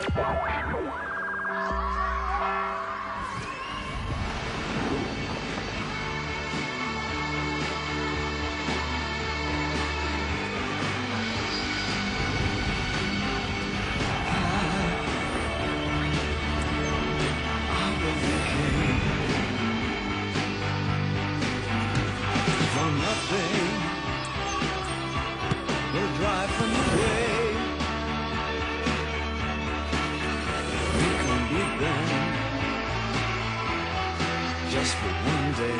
you day.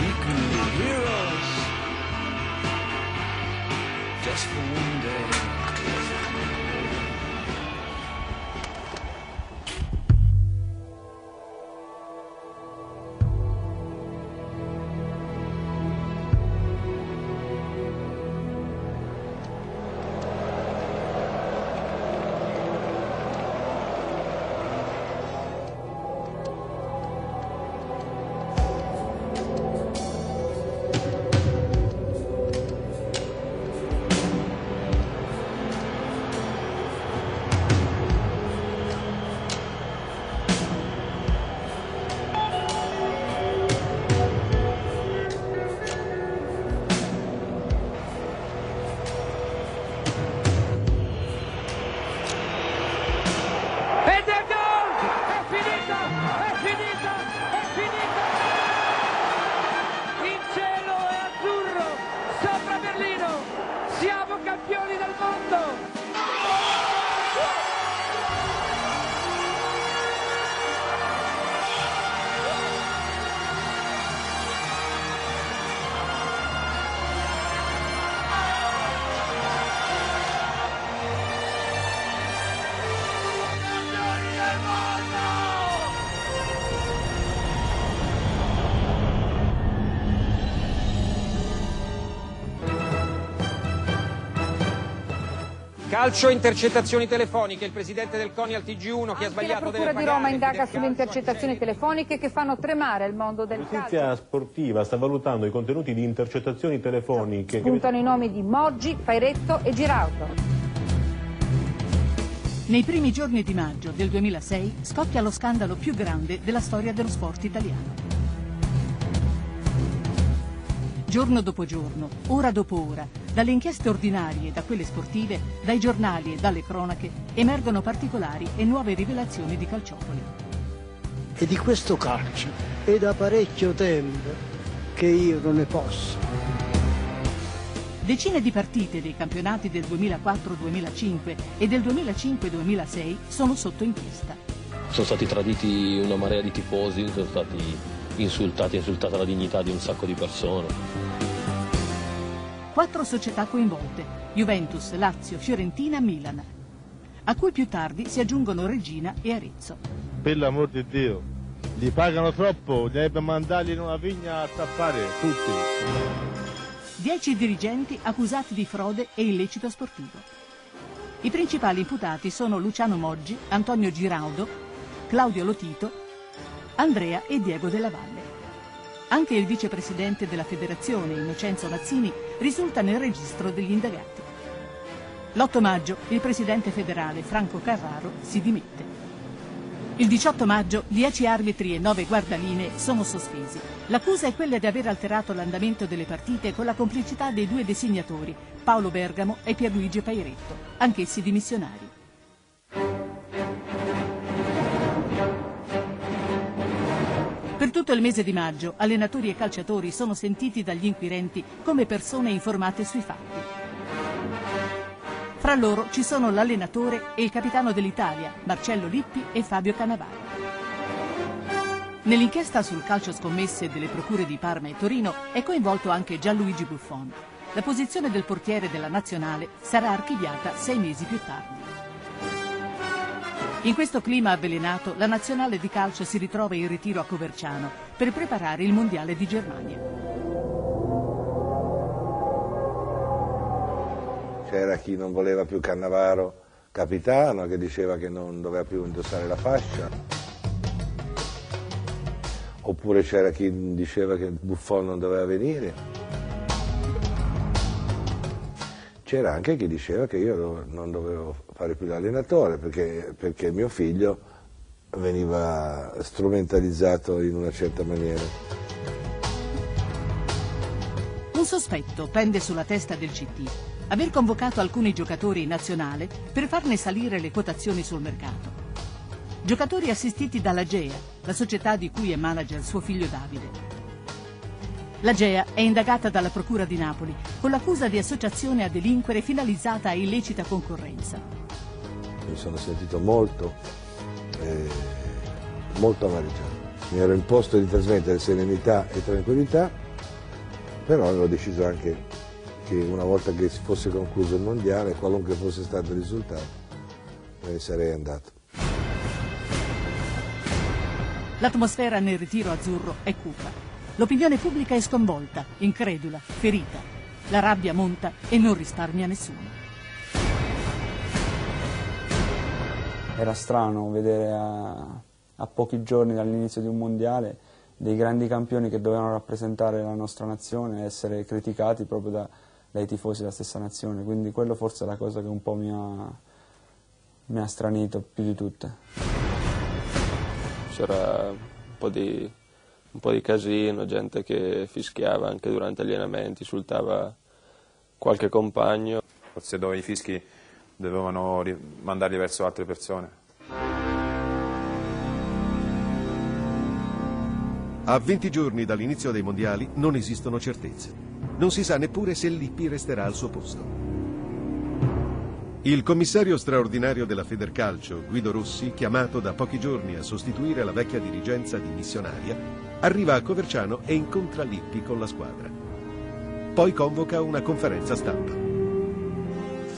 We can be heroes just for one Calcio intercettazioni telefoniche, il presidente del CONI al TG1 che ha Anche la sbagliato deve Procura di. Roma indaga sulle intercettazioni telefoniche che fanno tremare il mondo del calcio. Giustizia sportiva sta valutando i contenuti di intercettazioni telefoniche che Puntano i nomi di Moggi, Pairetto e Giraudo. Nei primi giorni di maggio del 2006 scoppia lo scandalo più grande della storia dello sport italiano. Giorno dopo giorno, ora dopo ora, dalle inchieste ordinarie e da quelle sportive, dai giornali e dalle cronache, emergono particolari e nuove rivelazioni di calciopoli. E di questo calcio è da parecchio tempo che io non ne posso. Decine di partite dei campionati del 2004-2005 e del 2005-2006 sono sotto inchiesta. Sono stati traditi una marea di tifosi, sono stati insultati, insultata la dignità di un sacco di persone. Quattro società coinvolte, Juventus, Lazio, Fiorentina, Milan, a cui più tardi si aggiungono Regina e Arezzo. Per l'amor di Dio, gli pagano troppo, deve mandarli in una vigna a tappare tutti. Dieci dirigenti accusati di frode e illecito sportivo. I principali imputati sono Luciano Moggi, Antonio Giraudo, Claudio Lotito, Andrea e Diego Della Valle. Anche il vicepresidente della federazione, Innocenzo Mazzini, risulta nel registro degli indagati. L'8 maggio il presidente federale Franco Carraro si dimette. Il 18 maggio 10 arbitri e 9 guardalinee sono sospesi. L'accusa è quella di aver alterato l'andamento delle partite con la complicità dei due designatori, Paolo Bergamo e Pierluigi Pairetto, anch'essi dimissionari. Tutto il mese di maggio, allenatori e calciatori sono sentiti dagli inquirenti come persone informate sui fatti. Fra loro ci sono l'allenatore e il capitano dell'Italia, Marcello Lippi e Fabio Cannavaro. Nell'inchiesta sul calcio scommesse delle procure di Parma e Torino è coinvolto anche Gianluigi Buffon. La posizione del portiere della nazionale sarà archiviata sei mesi più tardi. In questo clima avvelenato, la nazionale di calcio si ritrova in ritiro a Coverciano per preparare il Mondiale di Germania. C'era chi non voleva più Cannavaro capitano, che diceva che non doveva più indossare la fascia. Oppure c'era chi diceva che Buffon non doveva venire. c'era anche chi diceva che io non dovevo fare più l'allenatore perché, perché mio figlio veniva strumentalizzato in una certa maniera. Un sospetto pende sulla testa del CT. Aver convocato alcuni giocatori in nazionale per farne salire le quotazioni sul mercato. Giocatori assistiti dalla GEA, la società di cui è manager suo figlio Davide. La GEA è indagata dalla Procura di Napoli con l'accusa di associazione a delinquere finalizzata a illecita concorrenza. Mi sono sentito molto, eh, molto amareggiato. Mi ero imposto di trasmettere serenità e tranquillità, però avevo deciso anche che una volta che si fosse concluso il mondiale, qualunque fosse stato il risultato, me ne sarei andato. L'atmosfera nel ritiro azzurro è cupa. L'opinione pubblica è sconvolta, incredula, ferita. La rabbia monta e non risparmia nessuno. Era strano vedere a, a pochi giorni dall'inizio di un mondiale dei grandi campioni che dovevano rappresentare la nostra nazione essere criticati proprio da, dai tifosi della stessa nazione, quindi quello forse è la cosa che un po' mi ha, mi ha stranito più di tutte. C'era un po' di un po' di casino, gente che fischiava anche durante gli allenamenti, insultava qualche compagno. Forse dove i fischi dovevano mandarli verso altre persone. A 20 giorni dall'inizio dei mondiali non esistono certezze. Non si sa neppure se Lippi resterà al suo posto. Il commissario straordinario della Federcalcio, Guido Rossi, chiamato da pochi giorni a sostituire la vecchia dirigenza dimissionaria, arriva a Coverciano e incontra Lippi con la squadra. Poi convoca una conferenza stampa.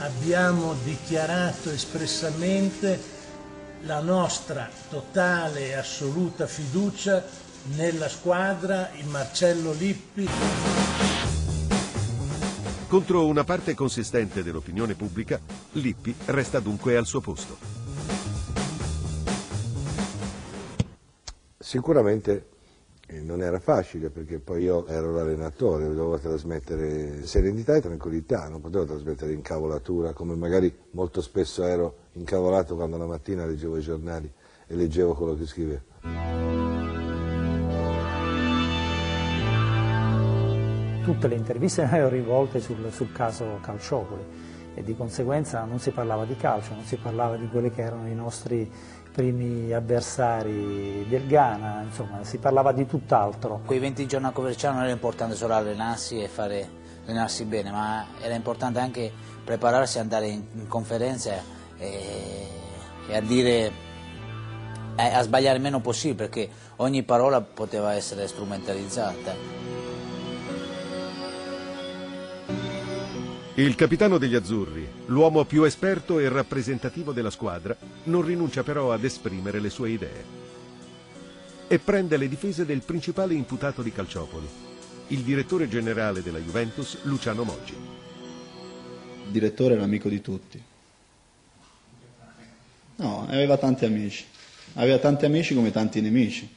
Abbiamo dichiarato espressamente la nostra totale e assoluta fiducia nella squadra, in Marcello Lippi. Contro una parte consistente dell'opinione pubblica, Lippi resta dunque al suo posto. Sicuramente eh, non era facile perché poi io ero l'allenatore, dovevo trasmettere serenità e tranquillità, non potevo trasmettere incavolatura come magari molto spesso ero incavolato quando la mattina leggevo i giornali e leggevo quello che scrivevo. Tutte le interviste erano rivolte sul, sul caso Calciopoli e di conseguenza non si parlava di calcio, non si parlava di quelli che erano i nostri primi avversari del Ghana, insomma si parlava di tutt'altro. Quei 20 giorni a Coverciano non era importante solo allenarsi e fare, allenarsi bene, ma era importante anche prepararsi, andare in, in conferenza e, e a dire a sbagliare meno possibile perché ogni parola poteva essere strumentalizzata. Il capitano degli azzurri, l'uomo più esperto e rappresentativo della squadra, non rinuncia però ad esprimere le sue idee. E prende le difese del principale imputato di Calciopoli, il direttore generale della Juventus, Luciano Moggi. Il direttore era amico di tutti. No, aveva tanti amici. Aveva tanti amici come tanti nemici.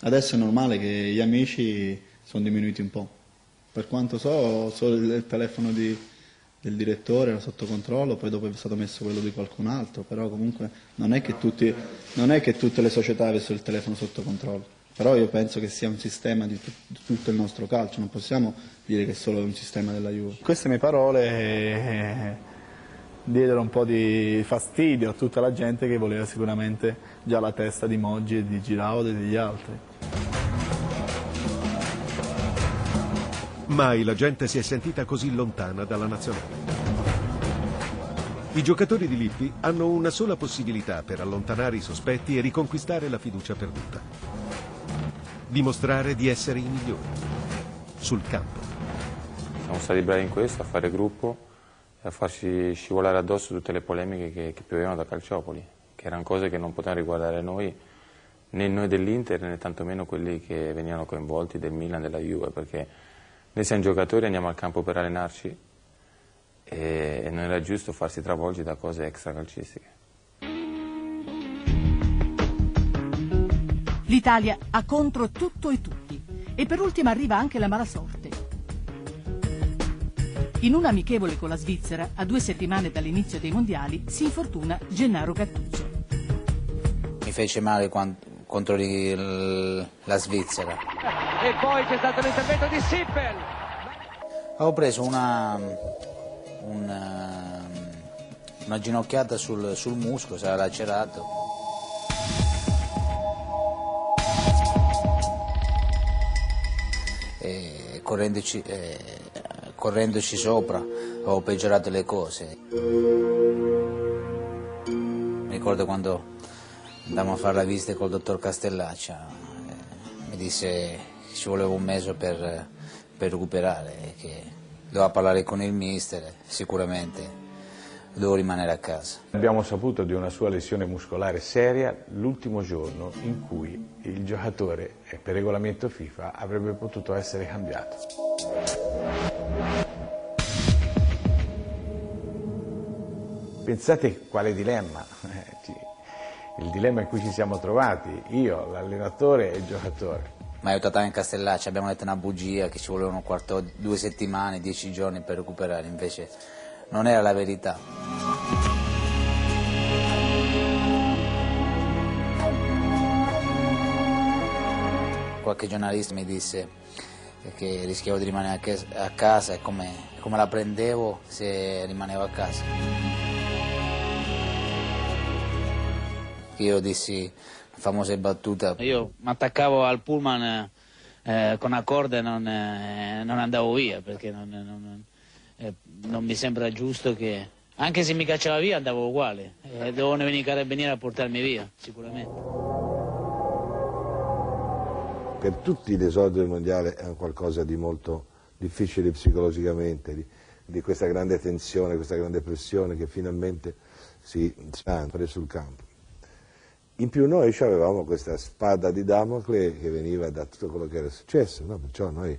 Adesso è normale che gli amici sono diminuiti un po'. Per quanto so, solo il telefono di, del direttore era sotto controllo, poi dopo è stato messo quello di qualcun altro, però comunque non è che, tutti, non è che tutte le società avessero il telefono sotto controllo. Però io penso che sia un sistema di, tut- di tutto il nostro calcio, non possiamo dire che è solo un sistema della Juve. Queste mie parole eh, diedero un po' di fastidio a tutta la gente che voleva sicuramente già la testa di Moggi e di Giraudo e degli altri. Mai la gente si è sentita così lontana dalla nazionale. I giocatori di Lippi hanno una sola possibilità per allontanare i sospetti e riconquistare la fiducia perduta. Dimostrare di essere i migliori. Sul campo. Siamo stati bravi in questo, a fare gruppo e a farci scivolare addosso tutte le polemiche che, che piovevano da Calciopoli, che erano cose che non potevano riguardare noi, né noi dell'Inter né tantomeno quelli che venivano coinvolti del Milan, della Juve, perché noi siamo giocatori, andiamo al campo per allenarci e non era giusto farsi travolgere da cose extracalcistiche. L'Italia ha contro tutto e tutti. E per ultima arriva anche la mala sorte. In un amichevole con la Svizzera, a due settimane dall'inizio dei mondiali, si infortuna Gennaro Gattuso. Mi fece male quan- contro il- la Svizzera. E poi c'è stato l'intervento di Sippel. Avevo preso una, una, una ginocchiata sul, sul muscolo, si era lacerato. E correndoci, eh, correndoci sopra avevo peggiorato le cose. Mi ricordo quando andammo a fare la visita col dottor Castellaccia, eh, mi disse che ci voleva un mese per, per recuperare, che doveva parlare con il mister, sicuramente devo rimanere a casa. Abbiamo saputo di una sua lesione muscolare seria l'ultimo giorno in cui il giocatore, eh, per regolamento FIFA, avrebbe potuto essere cambiato. Pensate quale dilemma, eh, il dilemma in cui ci siamo trovati, io, l'allenatore e il giocatore. Mi ha aiutato anche Castellacci, abbiamo detto una bugia che ci volevano quarto, due settimane, dieci giorni per recuperare, invece non era la verità. Qualche giornalista mi disse che rischiavo di rimanere a casa e come, come la prendevo se rimanevo a casa. Io dissi la famosa battuta. Io mi attaccavo al pullman eh, con una corda e non, eh, non andavo via perché non, non- non- eh, non mi sembra giusto che anche se mi cacciava via andavo uguale. Eh, dovevano venire i carabinieri a portarmi via, sicuramente. Per tutti l'esordio del mondiale è un qualcosa di molto difficile psicologicamente, di, di questa grande tensione, questa grande pressione che finalmente si apre sul campo. In più noi avevamo questa spada di Damocle che veniva da tutto quello che era successo, no? perciò a noi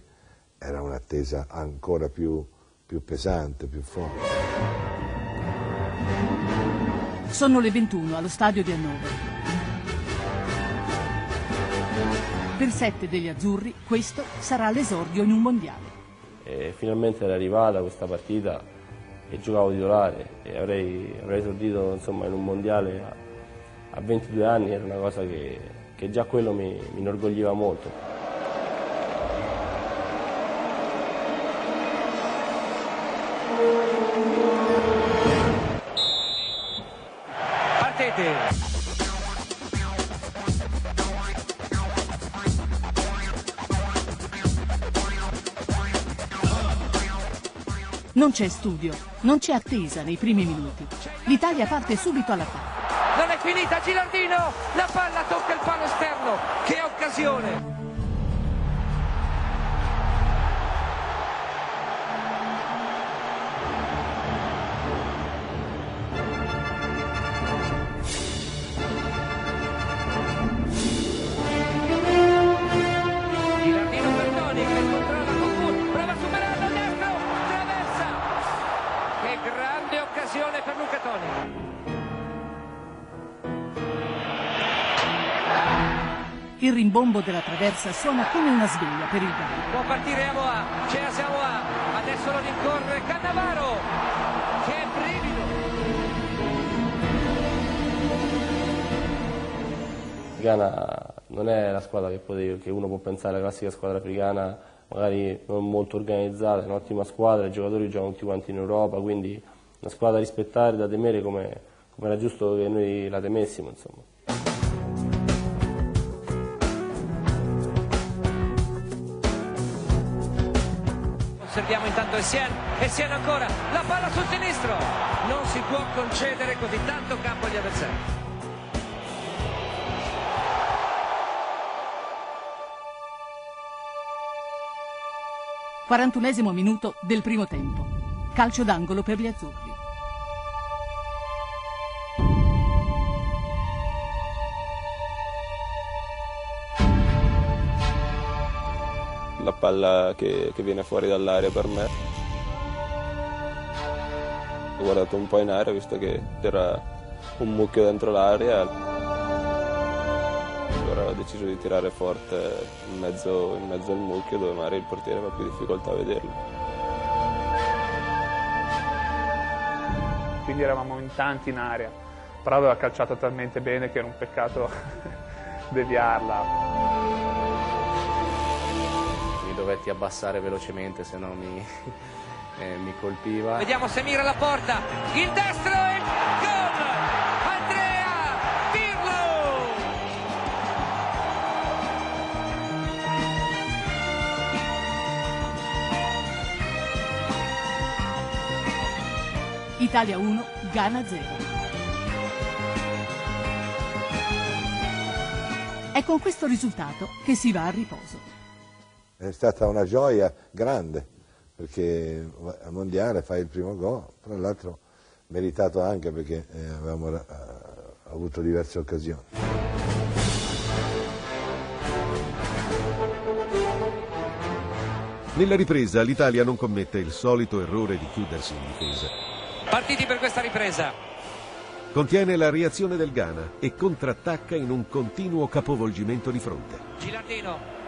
era un'attesa ancora più, più pesante, più forte. Sono le 21 allo stadio di Hannover. Per sette degli azzurri questo sarà l'esordio in un mondiale. E finalmente era arrivata questa partita e giocavo titolare e avrei, avrei esordito insomma, in un mondiale a, a 22 anni, era una cosa che, che già quello mi, mi inorgogliva molto. Partite. Non c'è studio, non c'è attesa nei primi minuti. L'Italia parte subito all'attacco. Finita Gilardino, la palla tocca il palo esterno, che occasione! Il rimbombo della traversa suona come una sveglia per il Ghana. Può partire Avoa, c'è Asamoah, adesso lo rincorre Cannavaro, che brivido! Ghana non è la squadra che, potevi- che uno può pensare, la classica squadra africana, magari non molto organizzata, è un'ottima squadra, i giocatori giocano tutti quanti in Europa, quindi una squadra da rispettare, da temere come, come era giusto che noi la temessimo. Insomma. Osserviamo intanto Essien, Essien ancora, la palla sul sinistro, non si può concedere così tanto campo agli avversari. 41 minuto del primo tempo. Calcio d'angolo per gli azzurri. Palla che, che viene fuori dall'area per me. Ho guardato un po' in aria visto che c'era un mucchio dentro l'area. Allora ho deciso di tirare forte in mezzo, in mezzo al mucchio dove magari il portiere aveva più difficoltà a vederlo. quindi eravamo in tanti in area, però aveva calciato talmente bene che era un peccato deviarla. Dovetti abbassare velocemente, se no mi, eh, mi colpiva. Vediamo se mira la porta, il destro e gol! Andrea Pirlo! Italia 1, Ghana 0. È con questo risultato che si va a riposo. È stata una gioia grande perché al mondiale fai il primo gol, tra l'altro meritato anche perché eh, avevamo eh, avuto diverse occasioni. Nella ripresa l'Italia non commette il solito errore di chiudersi in difesa. Partiti per questa ripresa. Contiene la reazione del Ghana e contrattacca in un continuo capovolgimento di fronte. Gilardino.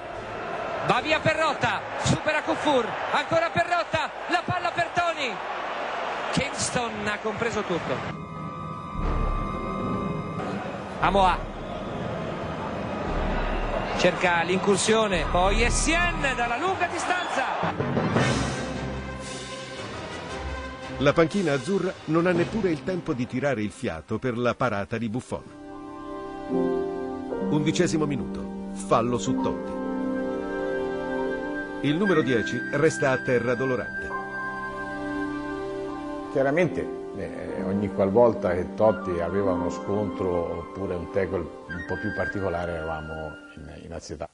Va via Perrotta, supera Kufur, ancora Perrotta, la palla per Toni. Kingston ha compreso tutto. Amoa. Cerca l'incursione, poi Essien dalla lunga distanza. La panchina azzurra non ha neppure il tempo di tirare il fiato per la parata di Buffon. Undicesimo minuto, fallo su Totti. Il numero 10 resta a terra dolorante. Chiaramente eh, ogni qualvolta che Totti aveva uno scontro oppure un tackle un po' più particolare eravamo in, in ansietà.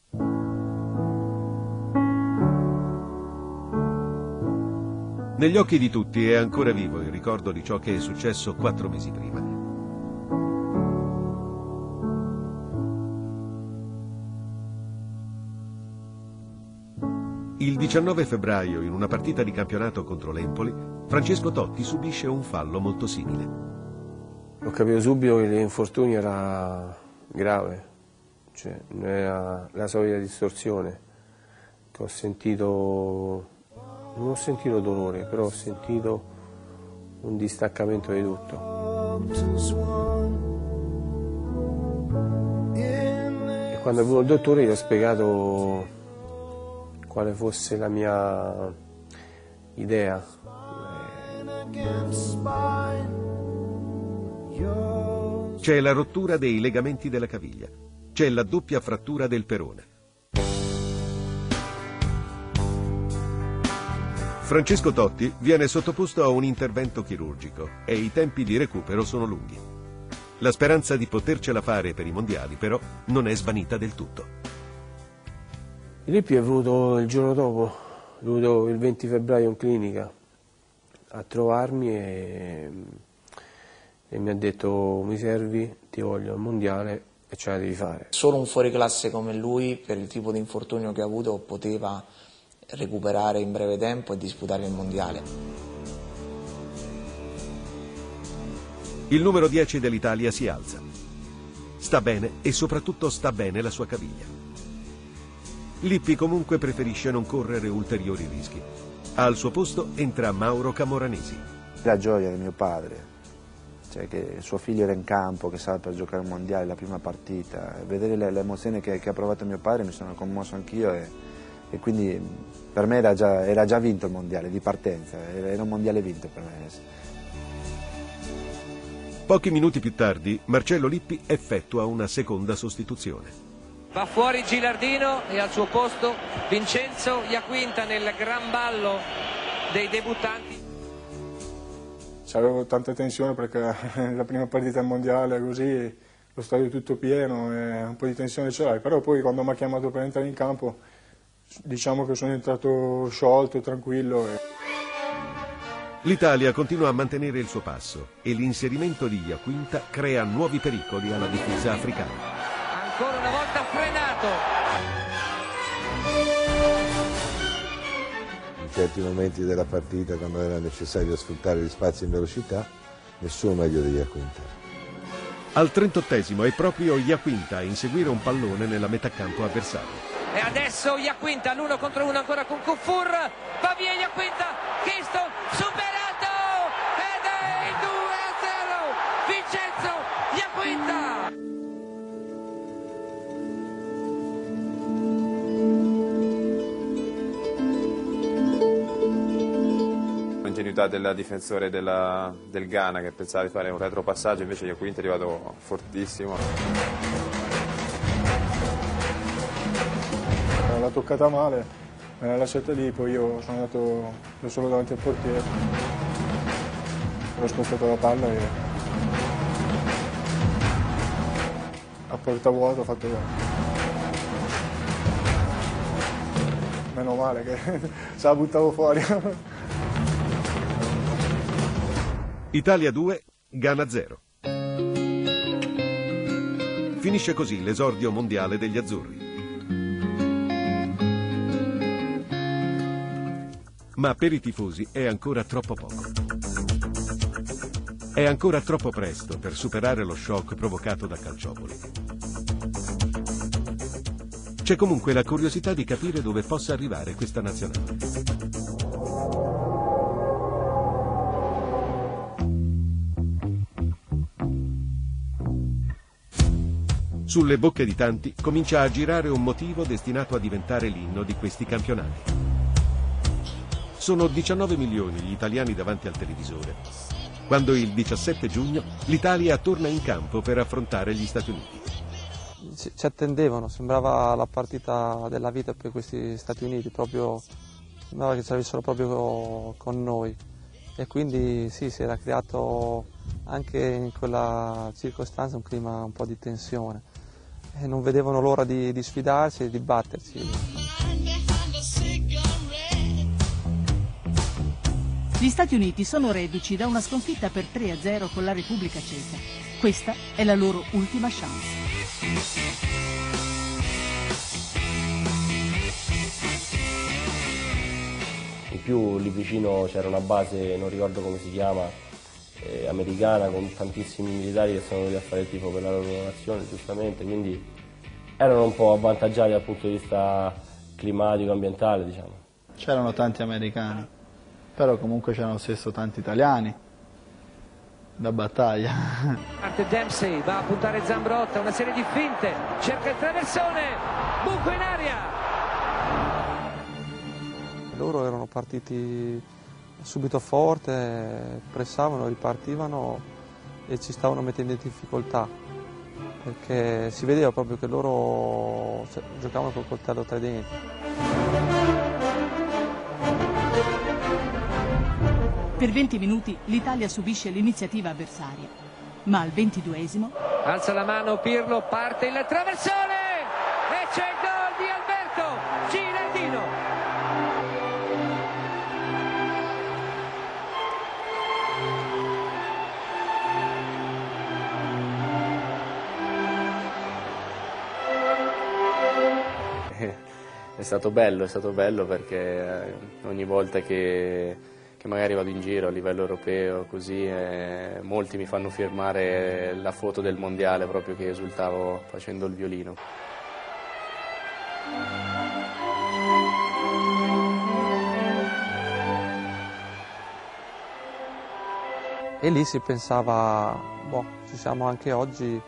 Negli occhi di tutti è ancora vivo il ricordo di ciò che è successo quattro mesi prima. Il 19 febbraio, in una partita di campionato contro l'Empoli, Francesco Totti subisce un fallo molto simile. Ho capito subito che l'infortunio era grave, cioè non era la solita distorsione. Ho sentito, non ho sentito dolore, però ho sentito un distaccamento di tutto. E quando è venuto il dottore gli ho spiegato quale fosse la mia idea. C'è la rottura dei legamenti della caviglia. C'è la doppia frattura del perone. Francesco Totti viene sottoposto a un intervento chirurgico e i tempi di recupero sono lunghi. La speranza di potercela fare per i mondiali però non è svanita del tutto. Lippi è venuto il giorno dopo, è venuto il 20 febbraio in clinica a trovarmi e, e mi ha detto mi servi, ti voglio al mondiale e ce la devi fare. Solo un fuoriclasse come lui, per il tipo di infortunio che ha avuto, poteva recuperare in breve tempo e disputare il mondiale. Il numero 10 dell'Italia si alza. Sta bene e soprattutto sta bene la sua caviglia. Lippi comunque preferisce non correre ulteriori rischi. Al suo posto entra Mauro Camoranesi. La gioia di mio padre, cioè che suo figlio era in campo, che stava per giocare il mondiale, la prima partita, vedere l'emozione che, che, ha provato mio padre mi sono commosso anch'io e, e, quindi per me era già, era già, vinto il mondiale di partenza, era un mondiale vinto per me. Pochi minuti più tardi Marcello Lippi effettua una seconda sostituzione. Va fuori Gilardino e al suo posto Vincenzo Iaquinta nel gran ballo dei debuttanti. C'avevo tanta tensione perché la prima partita al mondiale così, lo stadio tutto pieno e un po' di tensione ce l'hai, però poi quando mi ha chiamato per entrare in campo diciamo che sono entrato sciolto, tranquillo. E... L'Italia continua a mantenere il suo passo e l'inserimento di Iaquinta crea nuovi pericoli alla difesa africana ancora una volta frenato. In certi momenti della partita, quando era necessario sfruttare gli spazi in velocità, nessuno meglio di Iaquinta. Al 38esimo è proprio Iaquinta a inseguire un pallone nella metà campo avversario. E adesso Iaquinta l'uno contro uno ancora con Kufur. Va via Iaquinta, Kingston superato velocità del difensore della, del Ghana che pensava di fare un retropassaggio, invece Iaquinta è arrivato fortissimo. L'ha toccata male, me l'ha lasciata lì, poi io sono andato da solo davanti al portiere, ho spostato la palla e a porta vuota ho fatto meno male che se la buttavo fuori. Italia 2, Ghana 0. Finisce così l'esordio mondiale degli azzurri. Ma per i tifosi è ancora troppo poco. È ancora troppo presto per superare lo shock provocato da Calciopoli. C'è comunque la curiosità di capire dove possa arrivare questa nazionale. Sulle bocche di tanti comincia a girare un motivo destinato a diventare l'inno di questi campionati. Sono 19 milioni gli italiani davanti al televisore, quando il 17 giugno l'Italia torna in campo per affrontare gli Stati Uniti. ci attendevano, sembrava la partita della vita per questi Stati Uniti, proprio, sembrava che ci avessero proprio con noi e quindi sì, si era creato anche in quella circostanza un clima un po' di tensione e non vedevano l'ora di, di sfidarci e di batterci. Gli Stati Uniti sono reduci da una sconfitta per 3-0 con la Repubblica Ceca. Questa è la loro ultima chance. In più lì vicino c'era una base, non ricordo come si chiama, eh, americana con tantissimi militari che sono venuti a fare il tifo per la loro nazione, giustamente, quindi erano un po' avvantaggiati dal punto di vista climatico, ambientale, diciamo. C'erano tanti americani, però comunque c'erano stesso tanti italiani da battaglia. Parte Dempsey, va a puntare Zambrotta, una serie di finte, cerca il traversone, buco in aria. Loro erano partiti subito forte, pressavano, ripartivano e ci stavano mettendo in difficoltà perché si vedeva proprio che loro cioè, giocavano col coltello tra i denti. Per 20 minuti l'Italia subisce l'iniziativa avversaria, ma al 22esimo Alza la mano Pirlo, parte il traversone e c'è il È stato bello, è stato bello perché eh, ogni volta che, che magari vado in giro a livello europeo così, eh, molti mi fanno firmare la foto del mondiale proprio che esultavo facendo il violino. E lì si pensava, boh, ci siamo anche oggi,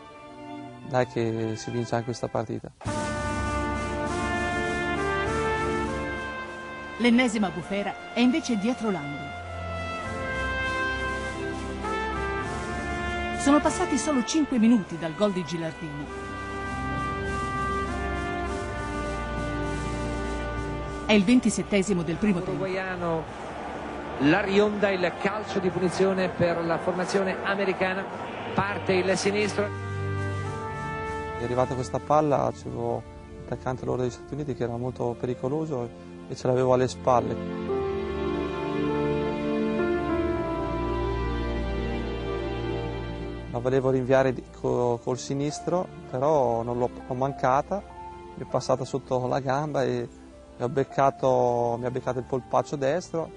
dai che si vince anche questa partita. L'ennesima bufera è invece dietro l'angolo. Sono passati solo 5 minuti dal gol di Gilardino. È il ventisettesimo del primo tempo. Uruguaiano la rionda il calcio di punizione per la formazione americana. Parte il sinistro. È arrivata questa palla, c'avevo l'attaccante loro degli Stati Uniti che era molto pericoloso e ce l'avevo alle spalle. La volevo rinviare col sinistro, però non l'ho, mancata, mi è passata sotto la gamba e mi beccato, mi ha beccato il polpaccio destro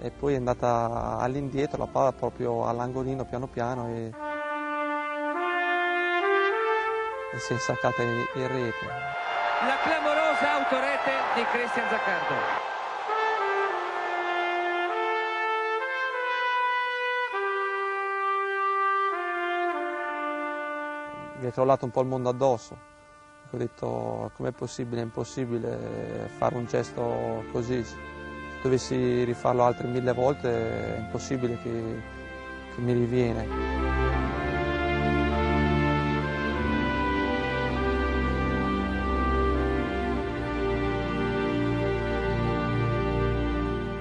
e poi è andata all'indietro, la palla proprio all'angolino piano piano e, e si è insaccata in, in rete. Autorete di Cristian Zaccardo. mi è crollato un po' il mondo addosso. Ho detto com'è possibile, è impossibile fare un gesto così. dovessi rifarlo altre mille volte è impossibile che, che mi riviene.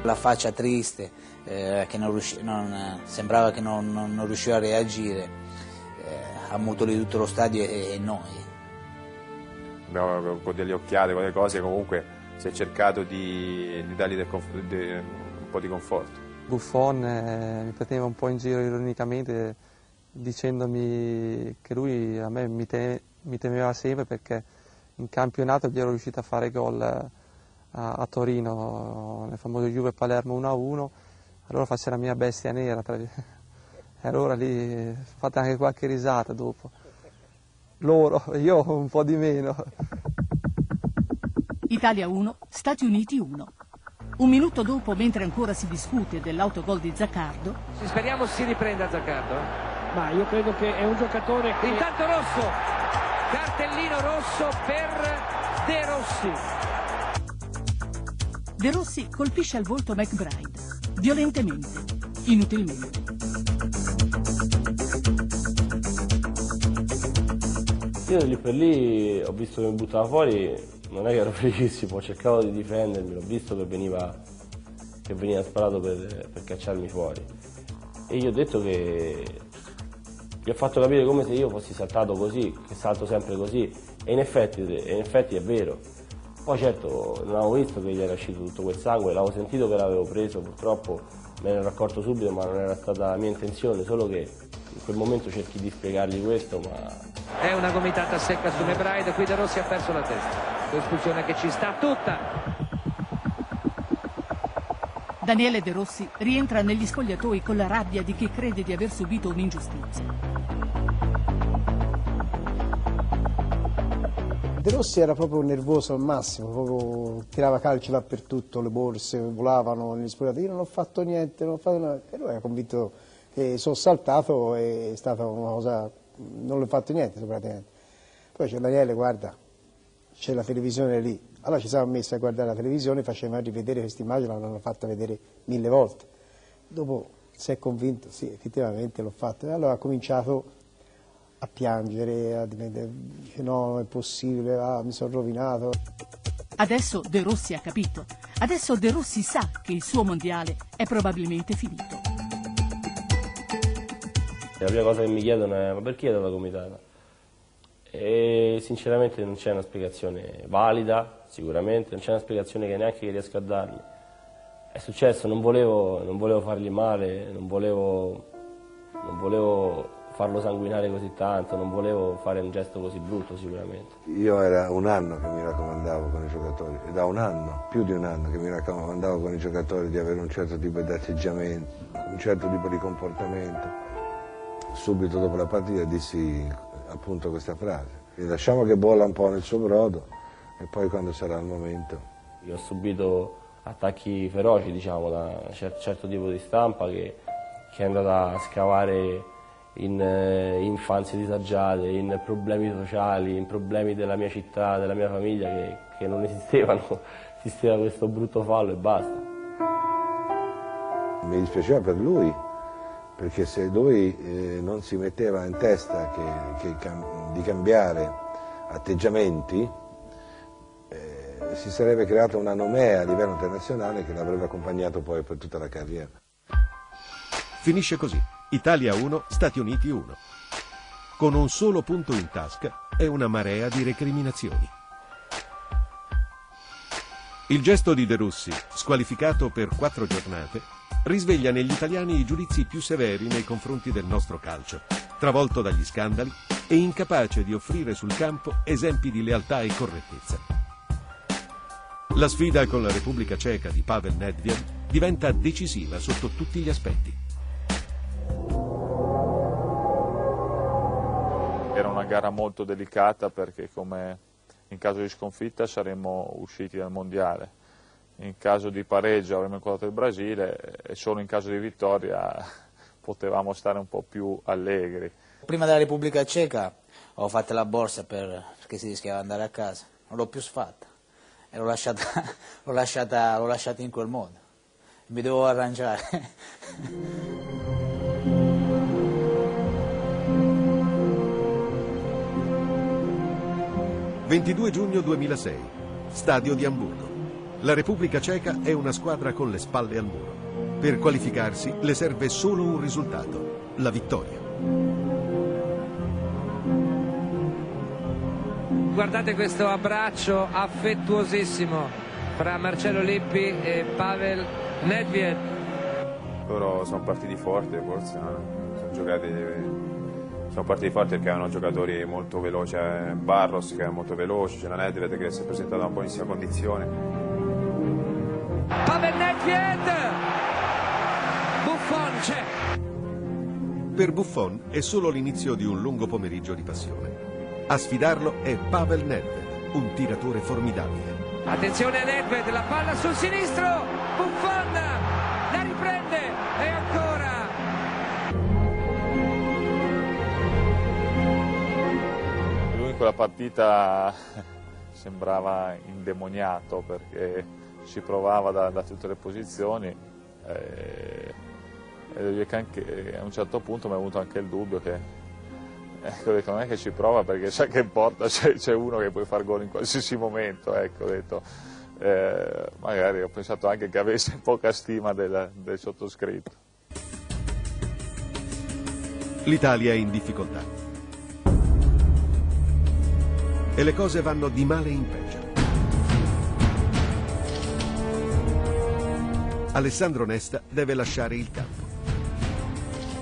La faccia triste, eh, che non riusci- non, sembrava che non, non- non riusciva a reagire, eh, ha ammutolito tutto lo stadio e, e noi. Abbiamo con delle occhiate, con delle cose, comunque si è cercato di, di dargli del conf- di- un po' di conforto. Buffon eh, mi prendeva un po' in giro ironicamente dicendomi che lui a me mi, te- mi temeva sempre perché in campionato gli ero riuscito a fare gol eh, a, a Torino nel famoso Juve Palermo 1-1 allora faccio la mia bestia nera tra- e allora lì fatto anche qualche risata dopo loro, io un po' di meno Italia 1, Stati Uniti 1. Un minuto dopo, mentre ancora si discute dell'autogol di Zaccardo, Speriamo si riprenda Zaccardo. eh. Ma io credo che è un giocatore che... Intanto rosso, cartellino rosso per De Rossi. De Rossi colpisce al volto McBride, violentemente, inutilmente. Io lì per lì ho visto che mi buttava fuori, non è che ero felicissimo, cercavo di difendermi, l'ho visto che veniva, che veniva sparato per, per cacciarmi fuori. E gli ho detto che gli ho fatto capire come se io fossi saltato così, che salto sempre così, e in effetti, in effetti è vero. Poi certo non avevo visto che gli era uscito tutto quel sangue, l'avevo sentito che l'avevo preso, purtroppo me ne ero accorto subito, ma non era stata la mia intenzione, solo che in quel momento cerchi di spiegargli questo, ma È una gomitata secca su Nebraide, qui De Rossi ha perso la testa. L'espulsione che ci sta tutta. Daniele De Rossi rientra negli spogliatoi con la rabbia di chi crede di aver subito un'ingiustizia. De Rossi era proprio nervoso al massimo, proprio tirava calci dappertutto, le borse volavano negli spogliatoi, io non ho fatto niente, non ho fatto nulla. e lui era convinto che sono saltato e è stata una cosa, non l'ho fatto niente praticamente. Poi c'è Daniele, guarda, c'è la televisione lì, allora ci siamo messi a guardare la televisione, facevano rivedere questa immagine, l'hanno fatta vedere mille volte. Dopo si è convinto, sì, effettivamente l'ho fatto, e allora ha cominciato a piangere, a dice no, non è possibile, ah, mi sono rovinato. Adesso De Rossi ha capito. Adesso De Rossi sa che il suo mondiale è probabilmente finito. la prima cosa che mi chiedono è ma perché hai dato la gomitata? E sinceramente non c'è una spiegazione valida, sicuramente, non c'è una spiegazione che neanche che riesco a dargli. È successo, non volevo, non volevo fargli male, non volevo, non volevo farlo sanguinare così tanto, non volevo fare un gesto così brutto sicuramente. Io era un anno che mi raccomandavo con i giocatori, e da un anno, più di un anno che mi raccomandavo con i giocatori di avere un certo tipo di atteggiamento, un certo tipo di comportamento. Subito dopo la partita dissi appunto questa frase, e lasciamo che bolla un po' nel suo brodo e poi quando sarà il momento. Io ho subito attacchi feroci, diciamo, da un cer- certo tipo di stampa che, che è andata a scavare in eh, infanzie disagiate, in problemi sociali, in problemi della mia città, della mia famiglia che, che non esistevano, esisteva questo brutto fallo e basta. Mi dispiaceva per lui, perché se lui eh, non si metteva in testa che- che cam- di cambiare atteggiamenti, eh, si sarebbe creata una nomea a livello internazionale che l'avrebbe accompagnato poi per tutta la carriera. Finisce così. Italia 1, Stati Uniti 1. Con un solo punto in tasca e una marea di recriminazioni. Il gesto di De Russi, squalificato per quattro giornate, risveglia negli italiani i giudizi più severi nei confronti del nostro calcio, travolto dagli scandali e incapace di offrire sul campo esempi di lealtà e correttezza. La sfida con la Repubblica Ceca di Pavel Nedved diventa decisiva sotto tutti gli aspetti. Una gara molto delicata perché come in caso di sconfitta saremmo usciti dal mondiale, in caso di pareggio avremmo incontrato il Brasile e solo in caso di vittoria potevamo stare un po' più allegri. Prima della Repubblica Ceca ho fatto la borsa per- perché si rischiava di andare a casa, non l'ho più sfatta e l'ho lasciata, l'ho lasciata- l'ho lasciata in quel modo. mi devo arrangiare. 22 giugno 2006, stadio di Amburgo. La Repubblica Ceca è una squadra con le spalle al muro. Per qualificarsi le serve solo un risultato, la vittoria. Guardate questo abbraccio affettuosissimo fra Marcello Lippi e Pavel Nedved. Loro sono partiti forti forse, no? sono giocati sono partiti forti perché avevano giocatori molto veloci, eh, Barros che è molto veloce, c'era Nedved che si è presentato in una buonissima condizione. Pavel Nedved! Buffon c'è! Per Buffon è solo l'inizio di un lungo pomeriggio di passione. A sfidarlo è Pavel Nedved, un tiratore formidabile. Attenzione a Nedved, la palla sul sinistro, Buffon quella partita sembrava indemoniato perché ci provava da, da tutte le posizioni eh, e anche, a un certo punto mi è venuto anche il dubbio che Ecco, detto, non è che ci prova perché sa che in porta c'è, uno che può far gol in qualsiasi momento, ecco, detto, eh, magari ho pensato anche che avesse poca stima del, del sottoscritto. L'Italia è in difficoltà. E le cose vanno di male in peggio. Alessandro Nesta deve lasciare il campo.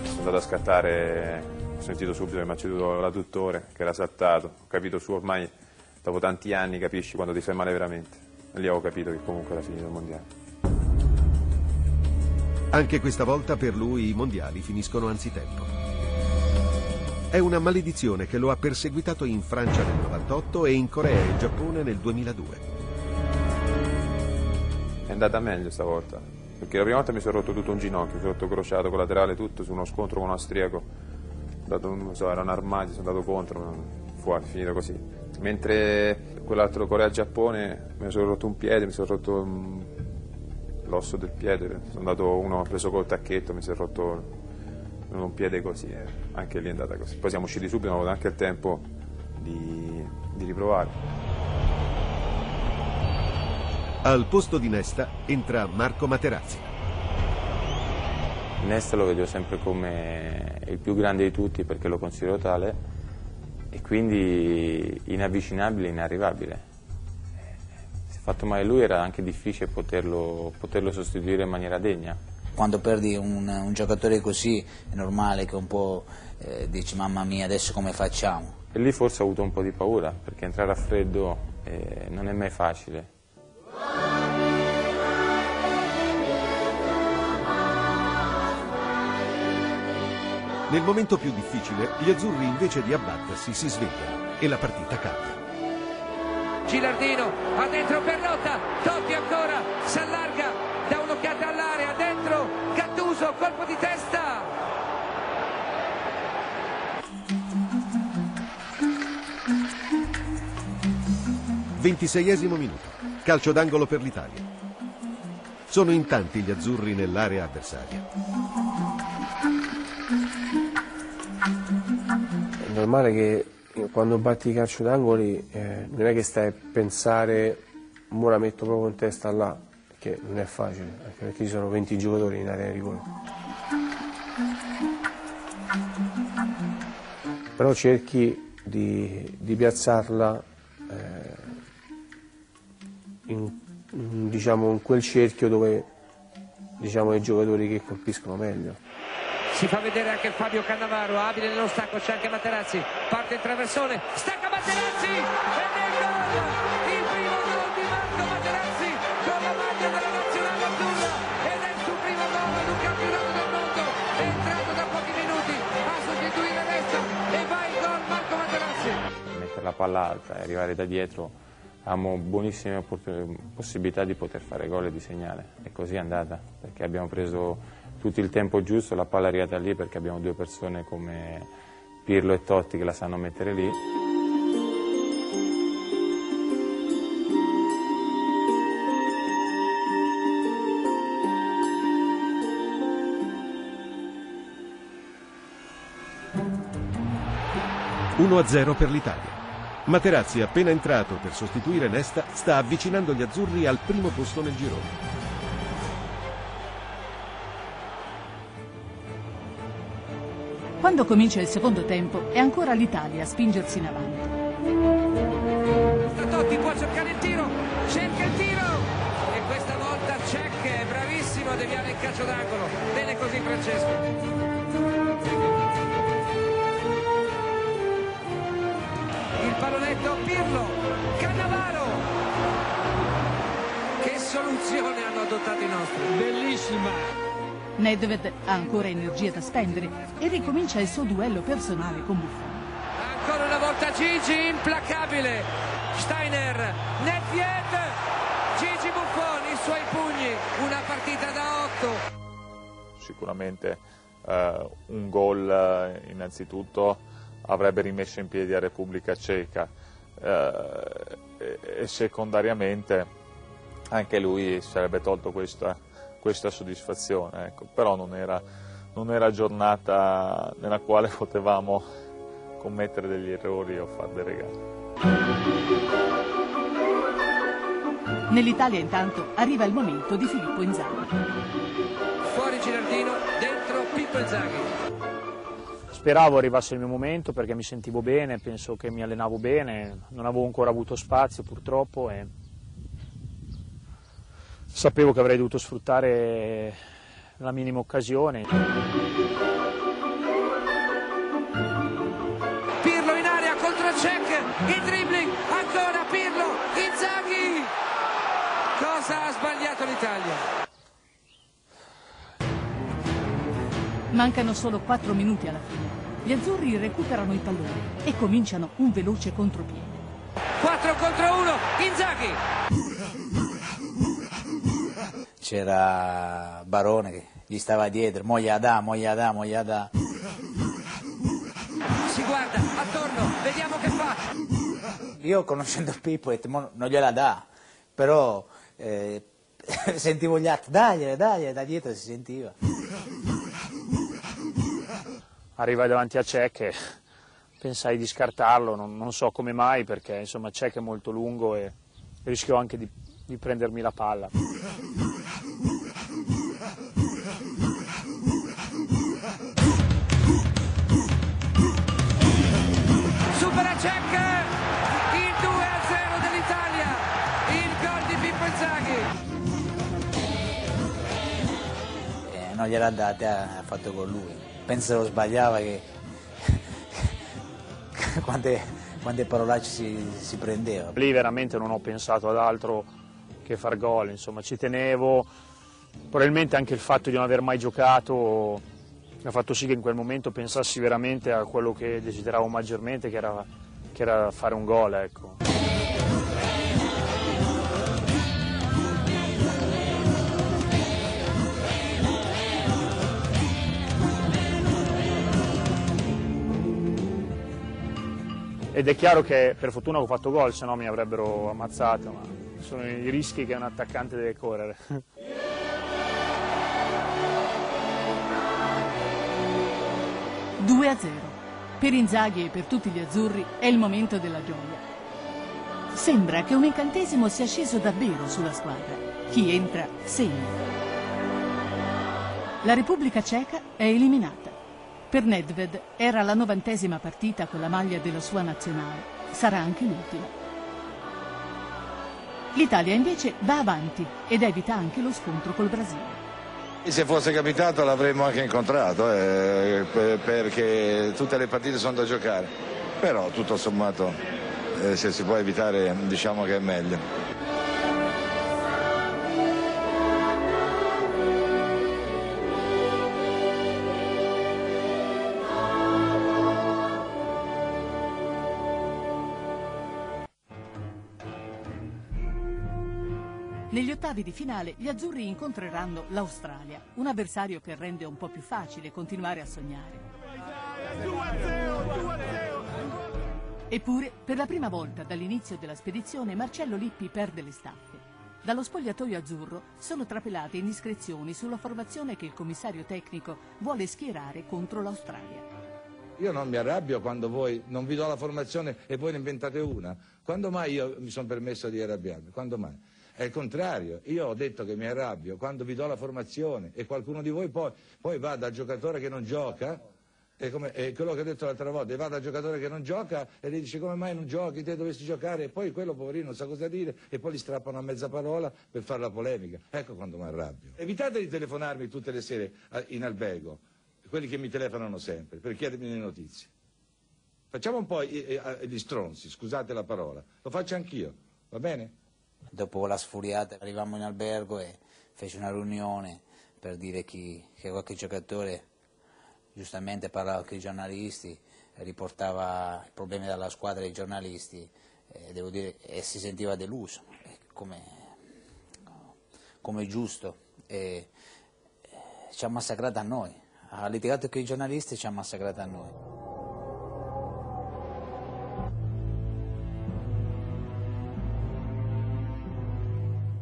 Sono andato a scattare sentito subito che mi ha ceduto l'adduttore, che era saltato, ho capito su ormai dopo tanti anni capisci quando ti fai male veramente. E lì avevo capito che comunque era finito il mondiale. Anche questa volta per lui i mondiali finiscono anzitempo. È una maledizione che lo ha perseguitato in Francia nel 98 e in Corea e Giappone nel 2002. È andata meglio stavolta, perché la prima volta mi sono rotto tutto un ginocchio, mi sono rotto crociato collaterale tutto su uno scontro con un austriaco dato, non so, erano armati, sono andato contro, fuori, finito così. Mentre quell'altro Corea-Giappone mi sono rotto un piede, mi sono rotto l'osso del piede, sono andato uno, ho preso col tacchetto, mi si è rotto un piede così, eh. anche lì è andata così. Poi siamo usciti subito, abbiamo avuto anche il tempo di, di riprovare. Al posto di Nesta entra Marco Materazzi. Nesta lo vedo sempre come il più grande di tutti perché lo considero tale e quindi inavvicinabile, inarrivabile. Se fatto male lui era anche difficile poterlo, poterlo sostituire in maniera degna. Quando perdi un, un, giocatore così è normale che un po' eh, dici mamma mia adesso come facciamo? E lì forse ho avuto un po' di paura perché entrare a freddo eh, non è mai facile. Nel momento più difficile, gli azzurri invece di abbattersi si svegliano e la partita cambia. Gilardino, a dentro Perrotta, Totti ancora, si Gattuso, colpo di testa. Ventiseiesimo minuto, calcio d'angolo per l'Italia. Sono in tanti gli azzurri nell'area avversaria. normale che quando batti i calcio d'angoli eh, non è che stai a pensare ora metto proprio in testa là, perché non è facile, anche perché ci sono 20 giocatori in area di rigore. Però cerchi di, di piazzarla eh, in, diciamo, in quel cerchio dove diciamo, i giocatori che colpiscono meglio si fa vedere anche Fabio Cannavaro abile nello stacco c'è anche Materazzi parte il traversone stacca Materazzi la palla alta e arrivare da dietro abbiamo buonissime possibilità di poter fare gol e di segnare. E così è andata, perché abbiamo preso tutto il tempo giusto, la palla è arrivata lì perché abbiamo due persone come Pirlo e Totti che la sanno mettere lì. ...1-0 per l'Italia. Materazzi, appena entrato per sostituire Nesta, sta avvicinando gli azzurri al primo posto nel girone. Quando comincia il secondo tempo è ancora l'Italia a spingersi in avanti. Totti può cercare il tiro, cerca il tiro e questa volta Cech è bravissimo a deviare il calcio d'angolo. Bene così Francesco. Il pallonetto Pirlo, Cannavaro. Che soluzione hanno adottato i nostri? Bellissima. Nedved ha ancora energia da spendere e ricomincia il suo duello personale con Buffon. Ancora una volta Gigi, implacabile. Steiner, Nedved, Gigi Buffon, i suoi pugni, una partita da otto. Sicuramente eh, un gol eh, innanzitutto avrebbe rimesso in piedi la Repubblica Ceca eh, e, e secondariamente anche lui sarebbe tolto questa, questa soddisfazione, ecco. però non era, non era giornata nella quale potevamo commettere degli errori o fare dei regali. Nell'Italia intanto arriva il momento di Filippo Inzaghi. Fuori Girardino, dentro Pippo Inzaghi. Speravo arrivasse il mio momento perché mi sentivo bene, penso che mi allenavo bene, non avevo ancora avuto spazio purtroppo e sapevo che avrei dovuto sfruttare la minima occasione. Pirlo in area contro Cech, il dribbling, ancora Pirlo, Inzaghi. Cosa ha sbagliato l'Italia? Mancano solo 4 minuti alla fine. Gli azzurri recuperano il pallone e cominciano un veloce contropiede. 4 contro 1, Inzaghi. C'era Barone che gli stava dietro, moglia da, moglia da, moglia da. Si guarda attorno, vediamo che fa. Io conoscendo Pippo ho detto, "Mo non gliela dà, però eh, sentivo gli altri, dagliela, dagliela, da dietro si sentiva. Arrivai davanti a Cech e pensai di scartarlo, non, non so come mai perché insomma Cech è molto lungo e rischio anche di, di prendermi la palla. Supera Cech, il 2 a 0 dell'Italia, il gol di Pippo Inzaghi. Eh, non gliel'ha data, ha fatto con lui. Penso sbagliava che quante, quante parolacce si, si prendeva. Lì veramente non ho pensato ad altro che far gol, insomma ci tenevo, probabilmente anche il fatto di non aver mai giocato ha fatto sì che in quel momento pensassi veramente a quello che desideravo maggiormente, che era, che era fare un gol. Ecco. Ed è chiaro che per fortuna ho fatto gol, se no mi avrebbero ammazzato, ma sono i rischi che un attaccante deve correre. 2 a 0. Per Inzaghi e per tutti gli azzurri è il momento della gioia. Sembra che un incantesimo sia sceso davvero sulla squadra. Chi entra segna. La Repubblica Ceca è eliminata. Per Nedved era la novantesima partita con la maglia della sua nazionale. Sarà anche l'ultima. L'Italia invece va avanti ed evita anche lo scontro col Brasile. Se fosse capitato l'avremmo anche incontrato, eh, per- perché tutte le partite sono da giocare. Però tutto sommato, eh, se si può evitare, diciamo che è meglio. Ottavi di finale gli azzurri incontreranno l'Australia, un avversario che rende un po' più facile continuare a sognare. Eppure, per la prima volta dall'inizio della spedizione, Marcello Lippi perde le staffe. Dallo spogliatoio azzurro sono trapelate indiscrezioni sulla formazione che il commissario tecnico vuole schierare contro l'Australia. Io non mi arrabbio quando voi non vi do la formazione e voi ne inventate una. Quando mai io mi sono permesso di arrabbiarmi? Quando mai? È il contrario, io ho detto che mi arrabbio quando vi do la formazione e qualcuno di voi poi, poi va dal giocatore che non gioca, è, come, è quello che ho detto l'altra volta, va dal giocatore che non gioca e gli dice come mai non giochi, te dovresti giocare e poi quello poverino non sa cosa dire e poi gli strappano a mezza parola per fare la polemica. Ecco quando mi arrabbio. Evitate di telefonarmi tutte le sere in albergo, quelli che mi telefonano sempre, per chiedermi le notizie. Facciamo un po' gli stronzi, scusate la parola, lo faccio anch'io, va bene? Dopo la sfuriata arrivammo in albergo e fece una riunione per dire chi, che qualche giocatore giustamente parlava con i giornalisti, riportava i problemi della squadra ai giornalisti e, dire, e si sentiva deluso, come, come giusto. E, ci ha massacrato a noi, ha litigato con i giornalisti e ci ha massacrato a noi.